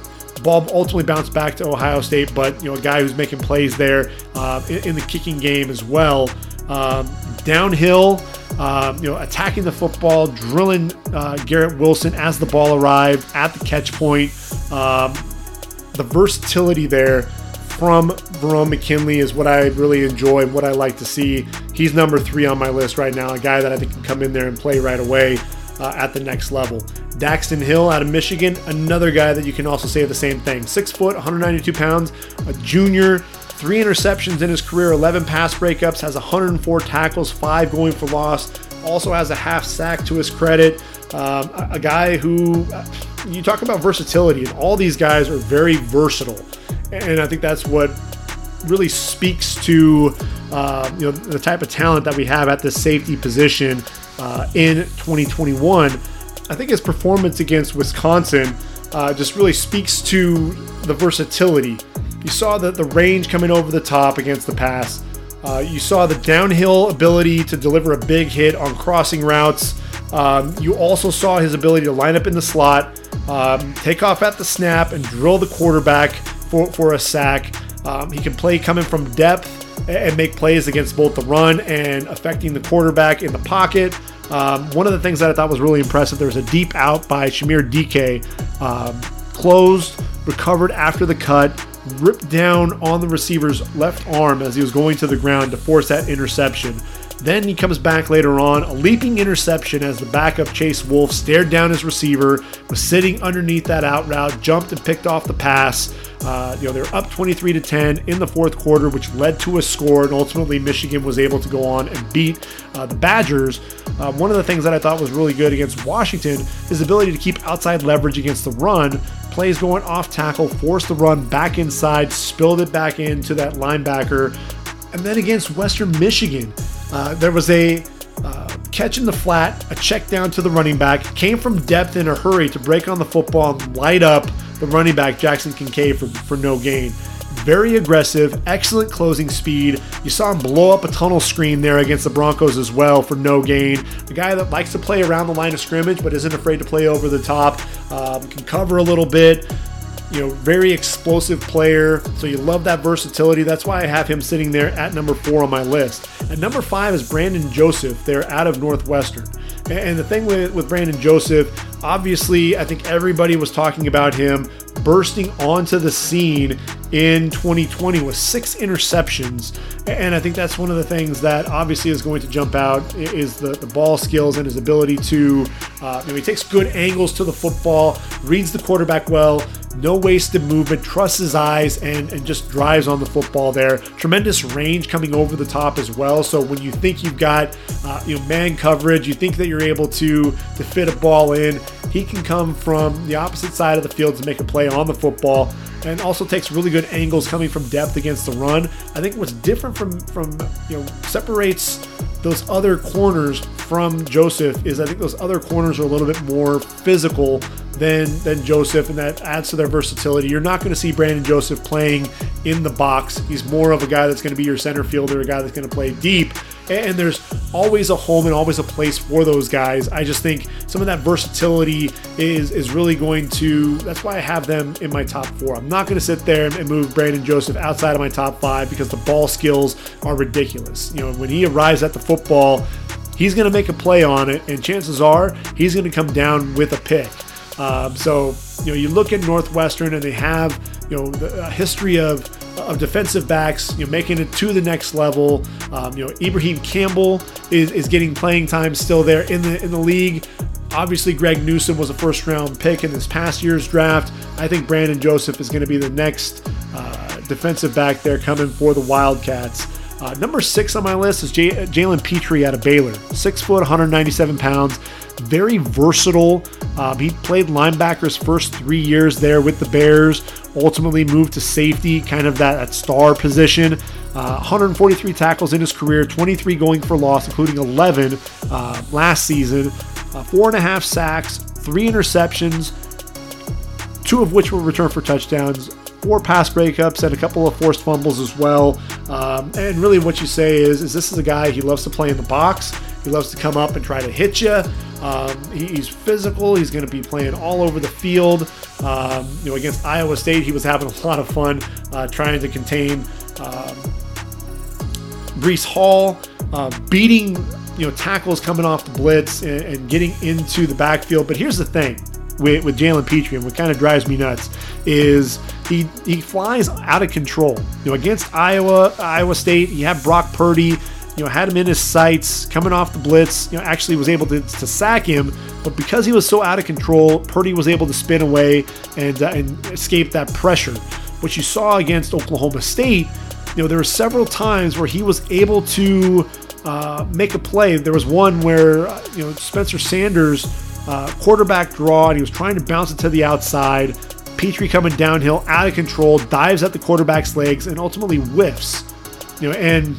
Ball ultimately bounced back to Ohio State, but you know a guy who's making plays there uh, in, in, the kicking game as well. Um, downhill, um, you know, attacking the football, drilling uh, Garrett Wilson as the ball arrived at the catch point. Um, the versatility there from Verone McKinley is what I really enjoy, what I like to see. He's number three on my list right now, a guy that I think can come in there and play right away uh, at the next level. Daxton Hill out of Michigan, another guy that you can also say the same thing. Six foot, 192 pounds, a junior, three interceptions in his career, 11 pass breakups, has 104 tackles, five going for loss, also has a half sack to his credit. Um, a, a, guy who, you talk about versatility, and all these guys are very versatile. And I think that's what really speaks to uh, you know the type of talent that we have at the safety position uh, in 2021. I think his performance against Wisconsin uh, just really speaks to the versatility. You saw the, the range coming over the top against the pass. Uh, you saw the downhill ability to deliver a big hit on crossing routes. Um, you also saw his ability to line up in the slot, um, take off at the snap, and drill the quarterback for, for a sack. Um, he can play coming from depth and make plays against both the run and affecting the quarterback in the pocket. Um, one of the things that I thought was really impressive, there was a deep out by Chimere Dike, um, closed, recovered after the cut, ripped down on the receiver's left arm as he was going to the ground to force that interception. Then he comes back later on, a leaping interception as the backup Chase Wolf stared down his receiver, was sitting underneath that out route, jumped and picked off the pass. Uh, you know, they're up 23 to 10 in the fourth quarter, which led to a score, and ultimately Michigan was able to go on and beat uh, the Badgers. Uh, one of the things that I thought was really good against Washington is the ability to keep outside leverage against the run. Plays going off tackle, forced the run back inside, spilled it back into that linebacker. And then against Western Michigan, uh, there was a uh, catch in the flat, a check down to the running back, came from depth in a hurry to break on the football and light up the running back Jackson Kincaid for, for no gain. Very aggressive, excellent closing speed. You saw him blow up a tunnel screen there against the Broncos as well for no gain. A guy that likes to play around the line of scrimmage but isn't afraid to play over the top, um, can cover a little bit you know, very explosive player. So you love that versatility. That's why I have him sitting there at number four on my list. At number five is Brandon Joseph. They're out of Northwestern. And the thing with, with Brandon Joseph, obviously, I think everybody was talking about him bursting onto the scene in 2020 with six interceptions. And I think that's one of the things that obviously is going to jump out is the, the ball skills and his ability to, uh, you know, he takes good angles to the football, reads the quarterback well, no wasted movement, trusts his eyes, and, and just drives on the football there. Tremendous range coming over the top as well. So when you think you've got uh, you know man coverage, you think that you're able to to fit a ball in, he can come from the opposite side of the field to make a play on the football and also takes really good angles coming from depth against the run. I think what's different from from you know separates those other corners from Joseph is I think those other corners are a little bit more physical than than Joseph, and that adds to their versatility. You're not going to see Brandon Joseph playing in the box. He's more of a guy that's going to be your center fielder, a guy that's going to play deep. And there's always a home and always a place for those guys. I just think some of that versatility is is really going to. That's why I have them in my top four. I'm not going to sit there and move Brandon Joseph outside of my top five because the ball skills are ridiculous. You know, when he arrives at the football, he's going to make a play on it, and chances are he's going to come down with a pick. Um, so you know, you look at Northwestern, and they have you know a history of of defensive backs, you know, making it to the next level. Um, you know, Ibraheim Campbell is, is getting playing time still there in the in the league. Obviously, Greg Newsome was a first round pick in this past year's draft. I think Brandon Joseph is going to be the next uh, defensive back there coming for the Wildcats. Uh, number six on my list is Jalen Pitre out of Baylor. Six foot, 197 pounds very versatile. Um, he played linebackers first three years there with the Bears. Ultimately moved to safety, kind of that, that star position. Uh, 143 tackles in his career, 23 going for loss, including 11 uh, last season. Uh, four and a half sacks, three interceptions, two of which were returned for touchdowns four pass breakups and a couple of forced fumbles as well. Um, and really, what you say is, is this is a guy he loves to play in the box. He loves to come up and try to hit you. Um, he's physical. He's going to be playing all over the field. Um, you know, against Iowa State, he was having a lot of fun uh, trying to contain um, Breece Hall, uh, beating you know tackles coming off the blitz and, and, getting into the backfield. But here's the thing with, with Jalen Pitre, and what kind of drives me nuts is he he flies out of control. You know, against Iowa, Iowa State, he had Brock Purdy you know, had him in his sights, coming off the blitz, you know, actually was able to, to sack him. But because he was so out of control, Purdy was able to spin away and, uh, and escape that pressure. What you saw against Oklahoma State, you know, there were several times where he was able to uh, make a play. There was one where, uh, you know, Spencer Sanders, uh, quarterback draw, and he was trying to bounce it to the outside. Pitre coming downhill, out of control, dives at the quarterback's legs, and ultimately whiffs. You know, and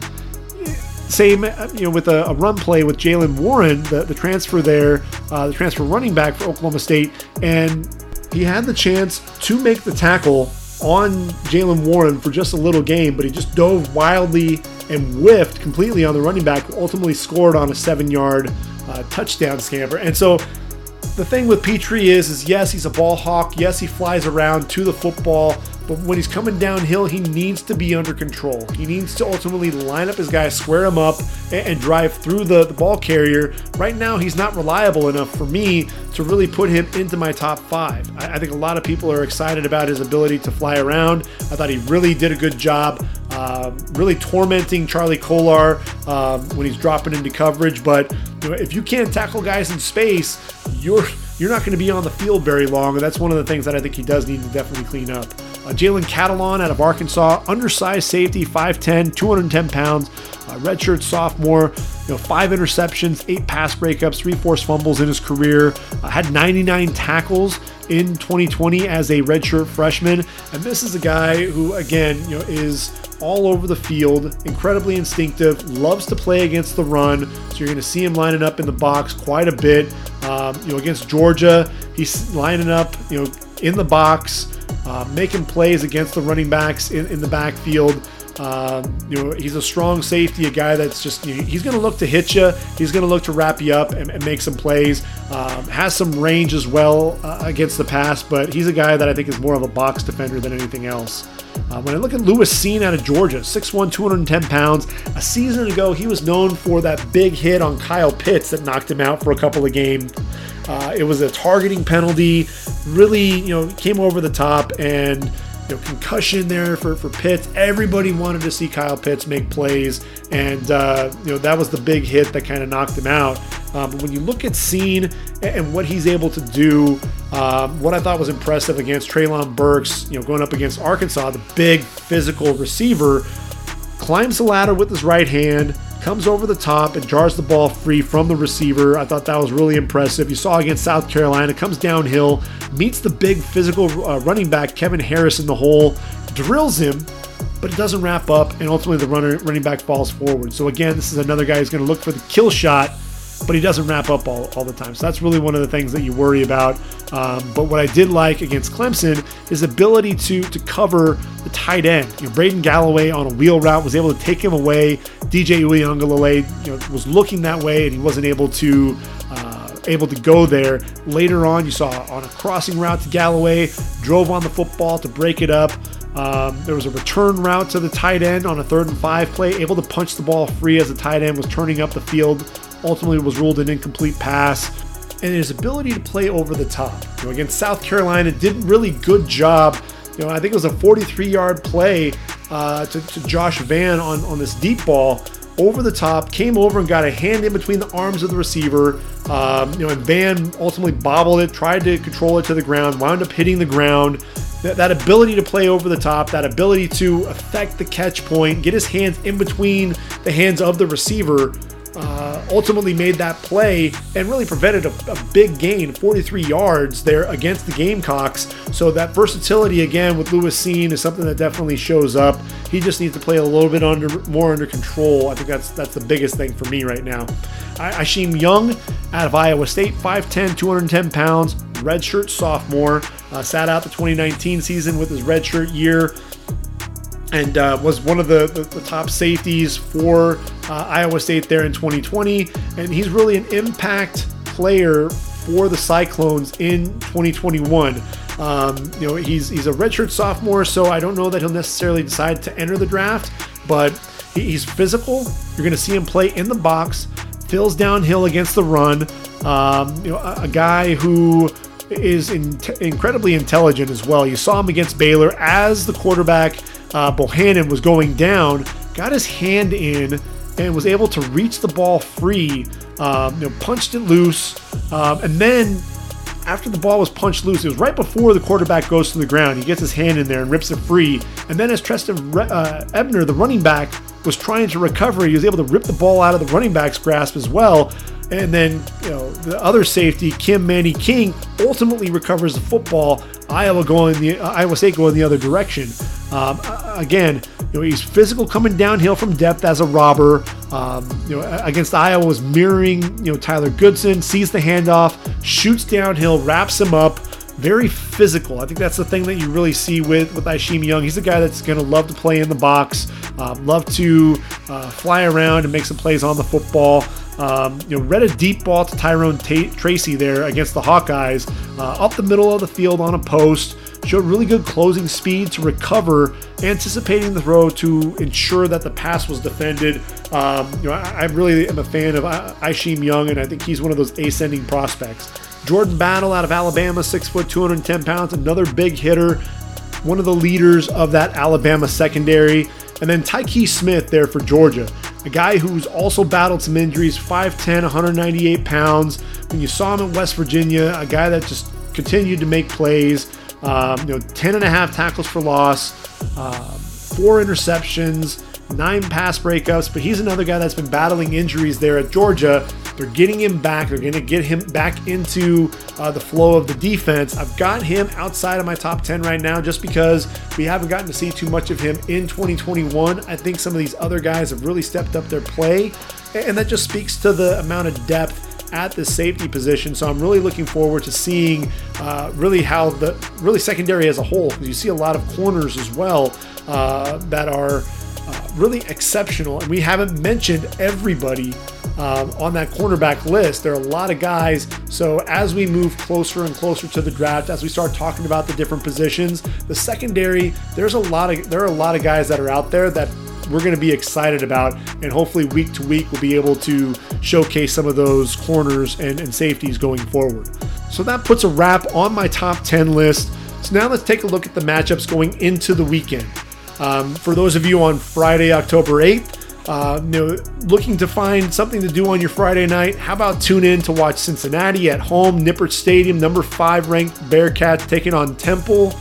same, you know, with a, a run play with Jaylen Warren, the, the transfer there, uh, the transfer running back for Oklahoma State, and he had the chance to make the tackle on Jaylen Warren for just a little game, but he just dove wildly and whiffed completely on the running back, ultimately scored on a seven yard uh, touchdown scamper. And so the thing with Pitre is, is yes, he's a ball hawk. Yes, he flies around to the football, But when he's coming downhill, he needs to be under control. He needs to ultimately line up his guys, square him up, and, drive through the, the ball carrier. Right now, he's not reliable enough for me to really put him into my top five. I, I think a lot of people are excited about his ability to fly around. I thought he really did a good job. Uh, really tormenting Charlie Kolar um, when he's dropping into coverage. But you know, if you can't tackle guys in space, you're you're not going to be on the field very long. And that's one of the things that I think he does need to definitely clean up. Uh, Jalen Catalon out of Arkansas, undersized safety, 5'10, 210 pounds, uh, redshirt sophomore, you know, five interceptions, eight pass breakups, three forced fumbles in his career, uh, had 99 tackles in 2020 as a redshirt freshman. And this is a guy who, again, you know, is all over the field, incredibly instinctive, loves to play against the run. So you're going to see him lining up in the box quite a bit. Um, you know, against Georgia, he's lining up, you know, in the box, uh, making plays against the running backs in, in the backfield. Um, you know, he's a strong safety, a guy that's just, he's going to look to hit you. He's going to look to wrap you up and, and make some plays. Um, has some range as well uh, against the pass, but he's a guy that I think is more of a box defender than anything else. Uh, when I look at Lewis Cine out of Georgia, 6'1, 210 pounds. A season ago, he was known for that big hit on Kyle Pitts that knocked him out for a couple of games. Uh, it was a targeting penalty, really, you know, came over the top and you know, concussion there for, for Pitts. Everybody wanted to see Kyle Pitts make plays, and uh, you know that was the big hit that kind of knocked him out. Um, but when you look at Cine and what he's able to do, um, what I thought was impressive against Treylon Burks, you know, going up against Arkansas, the big physical receiver, climbs the ladder with his right hand, comes over the top and jars the ball free from the receiver. I thought that was really impressive. You saw against South Carolina, comes downhill, meets the big physical uh, running back Kevin Harris in the hole, drills him, but it doesn't wrap up, and ultimately the runner, running back falls forward. So again, this is another guy who's going to look for the kill shot but he doesn't wrap up all, all the time. So that's really one of the things that you worry about. Um, but what I did like against Clemson is ability to to cover the tight end. You know, Braden Galloway on a wheel route was able to take him away. DJ Uiagalelei, you know, was looking that way and he wasn't able to uh, able to go there. Later on, you saw on a crossing route to Galloway, drove on the football to break it up. Um, there was a return route to the tight end on a third and five play, able to punch the ball free as the tight end was turning up the field ultimately was ruled an incomplete pass. And his ability to play over the top. You know, against South Carolina, did really good job. You know, I think it was a 43 yard play uh, to, to Josh Vann on, on this deep ball over the top, came over and got a hand in between the arms of the receiver. Um, you know, and Vann ultimately bobbled it, tried to control it to the ground, wound up hitting the ground. That, that ability to play over the top, that ability to affect the catch point, get his hands in between the hands of the receiver uh, ultimately made that play and really prevented a, a, big gain, 43 yards there against the Gamecocks. So that versatility again with Lewis Cine is something that definitely shows up. He just needs to play a little bit under more under control. I think that's that's the biggest thing for me right now. I, Young out of Iowa State, 5'10", 210 pounds, redshirt sophomore, uh, sat out the 2019 season with his redshirt year and uh, was one of the, the, the top safeties for uh, Iowa State there in 2020. And he's really an impact player for the Cyclones in 2021. Um, you know, he's he's a redshirt sophomore, so I don't know that he'll necessarily decide to enter the draft, but he, he's physical. You're going to see him play in the box, fills downhill against the run. Um, you know, a, a guy who is in, incredibly intelligent as well. You saw him against Baylor as the quarterback uh, Bohanon was going down, got his hand in and was able to reach the ball free. Um, you know, punched it loose, um, and then after the ball was punched loose, it was right before the quarterback goes to the ground. He gets his hand in there and rips it free. And then as Trestan uh, Ebner, the running back, was trying to recover, he was able to rip the ball out of the running back's grasp as well. And then, you know, the other safety, Kim Manny King, ultimately recovers the football. Iowa going the uh, Iowa State going the other direction. Um, again, you know, he's physical coming downhill from depth as a robber. Um, you know, against Iowa was mirroring, you know, Tyler Goodson, sees the handoff, shoots downhill, wraps him up. Very physical. I think that's the thing that you really see with with Isheem Young. He's a guy that's going to love to play in the box, um, love to uh, fly around and make some plays on the football. Um, you know, read a deep ball to Tyrone Tracy there against the Hawkeyes, uh, up the middle of the field on a post. showed really good closing speed to recover, anticipating the throw to ensure that the pass was defended. Um, you know, I, I, really am a fan of Isheem Young, and I think he's one of those ascending prospects. Jordan Battle out of Alabama, six foot, 210 pounds, another big hitter, one of the leaders of that Alabama secondary. And then Tykee Smith there for Georgia, a guy who's also battled some injuries, 5'10, 198 pounds. When you saw him in West Virginia, a guy that just continued to make plays. Um, you know, 10 and a half tackles for loss, uh, four interceptions, nine pass breakups. But he's another guy that's been battling injuries there at Georgia. They're getting him back. They're going to get him back into uh, the flow of the defense. I've got him outside of my top 10 right now just because we haven't gotten to see too much of him in 2021. I think some of these other guys have really stepped up their play, and that just speaks to the amount of depth at the safety position. So I'm really looking forward to seeing uh, really how the really secondary as a whole, because you see a lot of corners as well uh, that are really exceptional. And we haven't mentioned everybody um, on that cornerback list. There are a lot of guys. So as we move closer and closer to the draft, as we start talking about the different positions, the secondary, there's a lot of there are a lot of guys that are out there that we're going to be excited about. And hopefully, week to week, we'll be able to showcase some of those corners and, and safeties going forward. So that puts a wrap on my top 10 list. So now let's take a look at the matchups going into the weekend. Um, for those of you on Friday, October 8th, uh, you know, looking to find something to do on your Friday night, how about tune in to watch Cincinnati at home, Nippert Stadium, number five ranked Bearcats taking on Temple,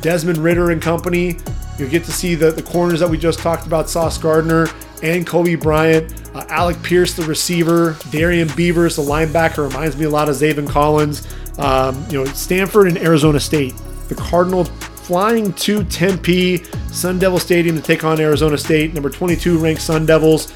Desmond Ridder and company. You'll get to see the, the corners that we just talked about, Sauce Gardner and Coby Bryant. Uh, Alec Pierce, the receiver. Darrian Beavers, the linebacker, reminds me a lot of Zaven Collins. Um, you know, Stanford and Arizona State. The Cardinal flying to Tempe, Sun Devil Stadium to take on Arizona State, number 22 ranked Sun Devils.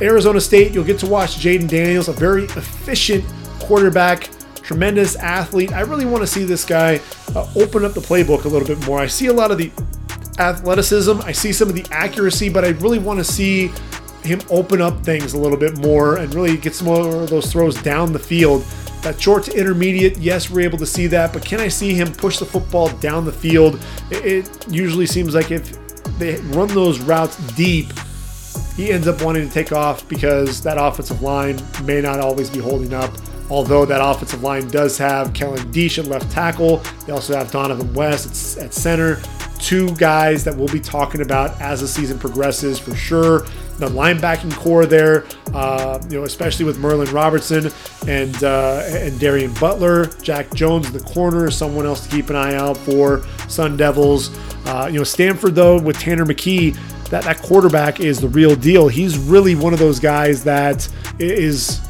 Arizona State, you'll get to watch Jayden Daniels, a very efficient quarterback, tremendous athlete. I really want to see this guy uh, open up the playbook a little bit more. I see a lot of the athleticism, I see some of the accuracy, but I really want to see him open up things a little bit more and really get some more of those throws down the field. That short to intermediate, yes, we're able to see that, but can I see him push the football down the field? It, usually seems like if they run those routes deep, he ends up wanting to take off because that offensive line may not always be holding up. Although that offensive line does have Kellen Diesch at left tackle, they also have Donovan West at center two guys that we'll be talking about as the season progresses for sure. The linebacking core there, uh, you know, especially with Merlin Robertson and uh, and Darien Butler, Jack Jones, in the corner, someone else to keep an eye out for. Sun Devils, uh, you know, Stanford though with Tanner McKee, that that quarterback is the real deal. He's really one of those guys that is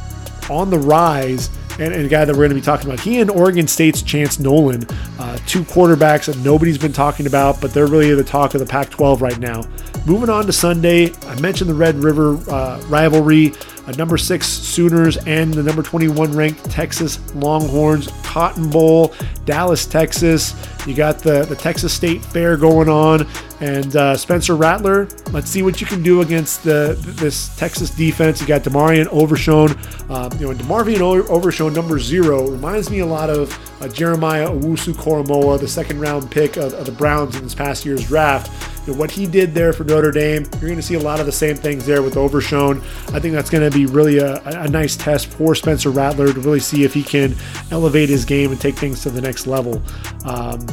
on the rise and, and a guy that we're going to be talking about. He and Oregon State's Chance Nolan, uh, two quarterbacks that nobody's been talking about, but they're really the talk of the Pac 12 right now. Moving on to Sunday, I mentioned the Red River uh, rivalry a number six Sooners and the number 21 ranked Texas Longhorns Cotton Bowl, Dallas, Texas. You got the, the Texas State Fair going on, and uh, Spencer Rattler. Let's see what you can do against the this Texas defense. You got Demarion Overshown. Um, you know, Demarvion Overshown, number zero, reminds me a lot of uh, Jeremiah Owusu Koramoah, the second round pick of, of the Browns in this past year's draft what he did there for Notre Dame, you're going to see a lot of the same things there with Overshown. I think that's going to be really a, a nice test for Spencer Rattler to really see if he can elevate his game and take things to the next level. Um,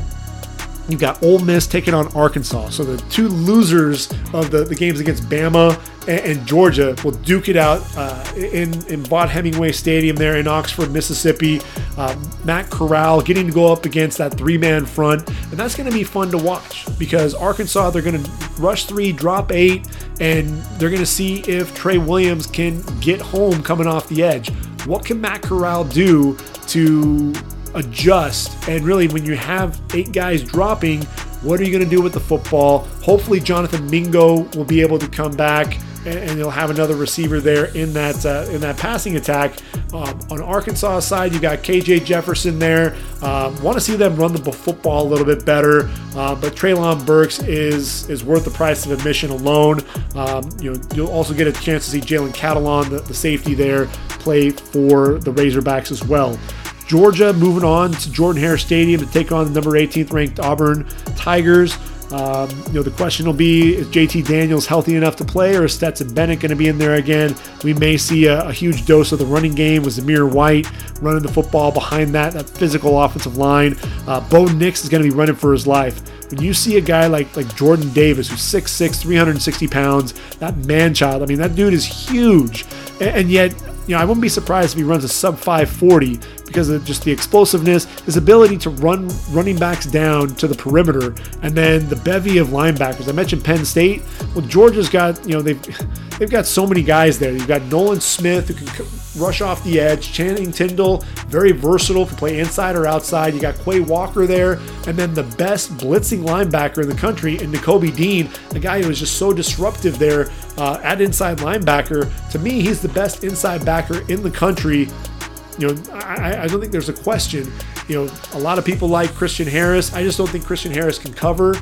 You've got Ole Miss taking on Arkansas. So the two losers of the, the games against Bama and, and Georgia will duke it out uh, in, in Vaught Hemingway Stadium there in Oxford, Mississippi. Uh, Matt Corral getting to go up against that three man front. And that's going to be fun to watch because Arkansas, they're going to rush three, drop eight, and they're going to see if Trey Williams can get home coming off the edge. What can Matt Corral do to adjust. And really, when you have eight guys dropping, what are you going to do with the football? Hopefully, Jonathan Mingo will be able to come back and, you'll have another receiver there in that uh, in that passing attack. Um, on Arkansas side, you got KJ Jefferson there. Um, Want to see them run the football a little bit better, uh, but Treylon Burks is is worth the price of admission alone. Um, you know, you'll also get a chance to see Jalen Catalon, the, the safety there, play for the Razorbacks as well. Georgia moving on to Jordan Hare Stadium to take on the number 18th ranked Auburn Tigers. Um, you know, the question will be is JT Daniels healthy enough to play, or is Stetson Bennett going to be in there again? We may see a, a, huge dose of the running game with Zamir White running the football behind that, that physical offensive line. Uh, Bo Nix is going to be running for his life. When you see a guy like like Jordan Davis, who's 6'6, 360 pounds, that man child, I mean, that dude is huge. and, and yet, you know, I wouldn't be surprised if he runs a sub 540 because of just the explosiveness, his ability to run running backs down to the perimeter, and then the bevy of linebackers. I mentioned Penn State. Well, Georgia's got you know they've they've got so many guys there. You've got Nolan Smith who can rush off the edge. Channing Tindall, very versatile, can play inside or outside. You got Quay Walker there, and then the best blitzing linebacker in the country and Nakobe Dean, a guy who was just so disruptive there uh, at inside linebacker. To me, he's the best inside backer in the country. You know, I, I don't think there's a question. You know, a lot of people like Christian Harris. I just don't think Christian Harris can cover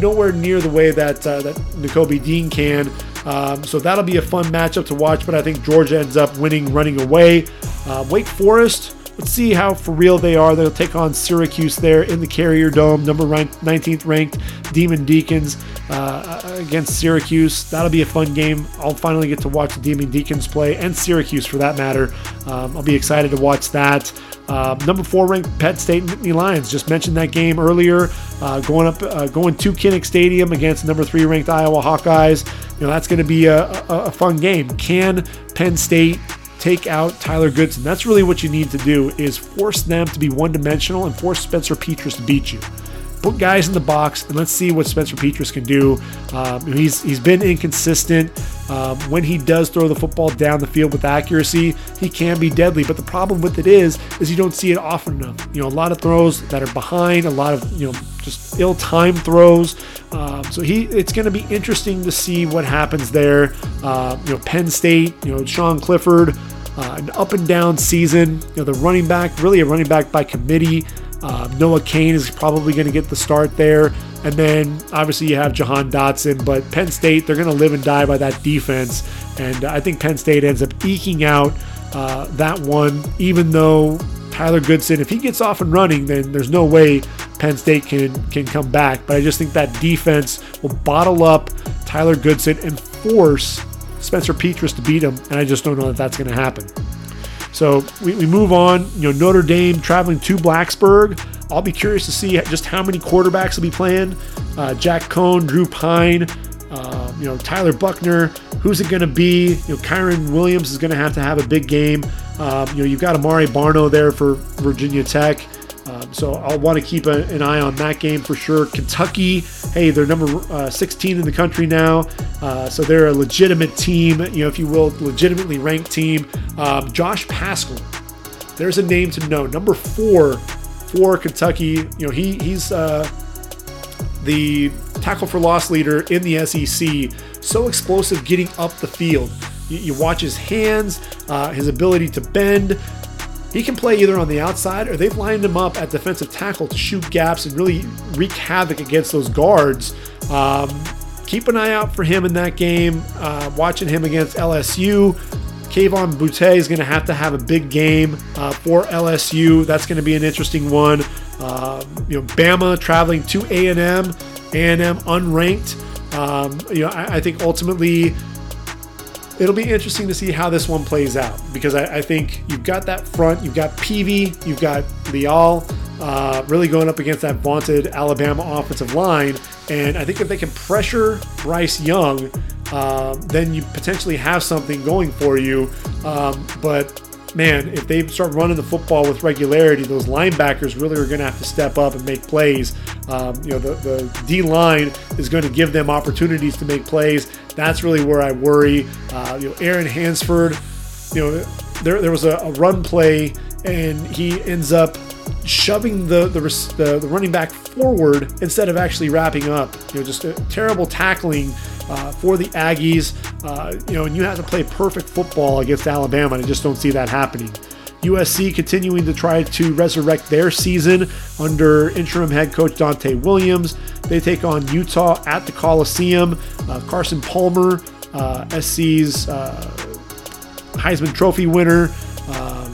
nowhere near the way that uh, that Nakobe Dean can. Um, so that'll be a fun matchup to watch. But I think Georgia ends up winning, running away. Uh, Wake Forest. Let's see how for real they are. They'll take on Syracuse there in the Carrier Dome, number 19th ranked Demon Deacons uh, against Syracuse. That'll be a fun game. I'll finally get to watch the Demon Deacons play and Syracuse for that matter. Um, I'll be excited to watch that. Uh, number four ranked Penn State Nittany Lions. Just mentioned that game earlier. Uh, going up, uh, going to Kinnick Stadium against number three ranked Iowa Hawkeyes. You know that's going to be a, a, a fun game. Can Penn State take out Tyler Goodson? That's really what you need to do is force them to be one-dimensional and force Spencer Petras to beat you put guys in the box and let's see what Spencer Petras can do. Um, he's he's been inconsistent. Um, when he does throw the football down the field with accuracy, he can be deadly. But the problem with it is, is you don't see it often enough. You know, a lot of throws that are behind, a lot of you know just ill-timed throws. Um, so he, it's going to be interesting to see what happens there. Uh, you know, Penn State, you know, Sean Clifford. Uh, an up and down season. You know, the running back, really a running back by committee. Uh, Noah Cain is probably going to get the start there. And then obviously you have Jahan Dotson, but Penn State, they're going to live and die by that defense. And I think Penn State ends up eking out uh, that one, even though Tyler Goodson, if he gets off and running, then there's no way Penn State can, can come back. But I just think that defense will bottle up Tyler Goodson and force Spencer Petras to beat him. And I just don't know that that's going to happen. So we, we move on. You know, Notre Dame traveling to Blacksburg. I'll be curious to see just how many quarterbacks will be playing. Uh, Jack Coan, Drew Pyne, uh, you know, Tyler Buchner. Who's it going to be? You know, Kyren Williams is going to have to have a big game. Um, you know, you've got Amare Barno there for Virginia Tech. Um, so I'll want to keep a, an eye on that game for sure. Kentucky, hey, they're number uh, 16 in the country now, uh, so they're a legitimate team, you know, if you will, legitimately ranked team. Um, Josh Paschal, there's a name to know. Number four for Kentucky, you know, he he's uh, the tackle for loss leader in the SEC. So explosive getting up the field. You, you watch his hands, uh, his ability to bend. He can play either on the outside or they've lined him up at defensive tackle to shoot gaps and really wreak havoc against those guards. Um, keep an eye out for him in that game. Uh, watching him against LSU. Kayshon Boutte is going to have to have a big game uh, for LSU. That's going to be an interesting one. Uh, you know, Bama traveling to A&M, A&M unranked. Um, you know, I, I think ultimately it'll be interesting to see how this one plays out because I, I think you've got that front, you've got Peevy, you've got Leal uh, really going up against that vaunted Alabama offensive line. And I think if they can pressure Bryce Young, uh, then you potentially have something going for you. Um, but man, if they start running the football with regularity, those linebackers really are going to have to step up and make plays. Um, you know, the, the D line is going to give them opportunities to make plays. That's really where I worry. Uh, you know, Aaron Hansford, you know, there, there was a, a run play and he ends up shoving the, the, the the running back forward instead of actually wrapping up. You know, just terrible tackling uh, for the Aggies. Uh, you know, and you have to play perfect football against Alabama. And I just don't see that happening. USC continuing to try to resurrect their season under interim head coach Donte Williams. They take on Utah at the Coliseum. Uh, Carson Palmer, uh, SC's uh, Heisman Trophy winner. Um,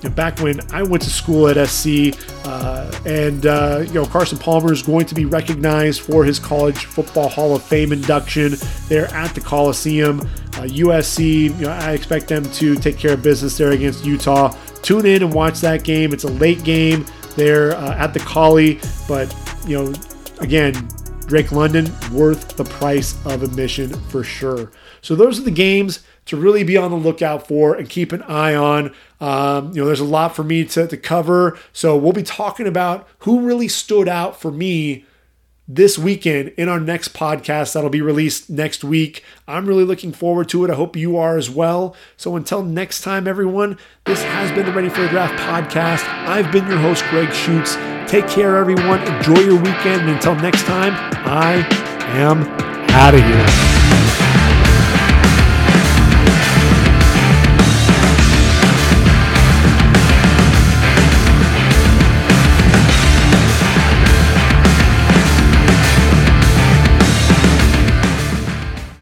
you know, back when I went to school at SC, uh, and uh, you know Carson Palmer is going to be recognized for his College Football Hall of Fame induction there at the Coliseum. USC, you know, I expect them to take care of business there against Utah. Tune in and watch that game. It's a late game there uh, at the Collie, but you know, again, Drake London worth the price of admission for sure. So those are the games to really be on the lookout for and keep an eye on. Um, you know, there's a lot for me to, to cover. So we'll be talking about who really stood out for me this weekend in our next podcast that'll be released next week. I'm really looking forward to it. I hope you are as well. So until next time, everyone, this has been the Ready for the Draft podcast. I've been your host, Greg Schutz. Take care, everyone. Enjoy your weekend. And until next time, I am out of here.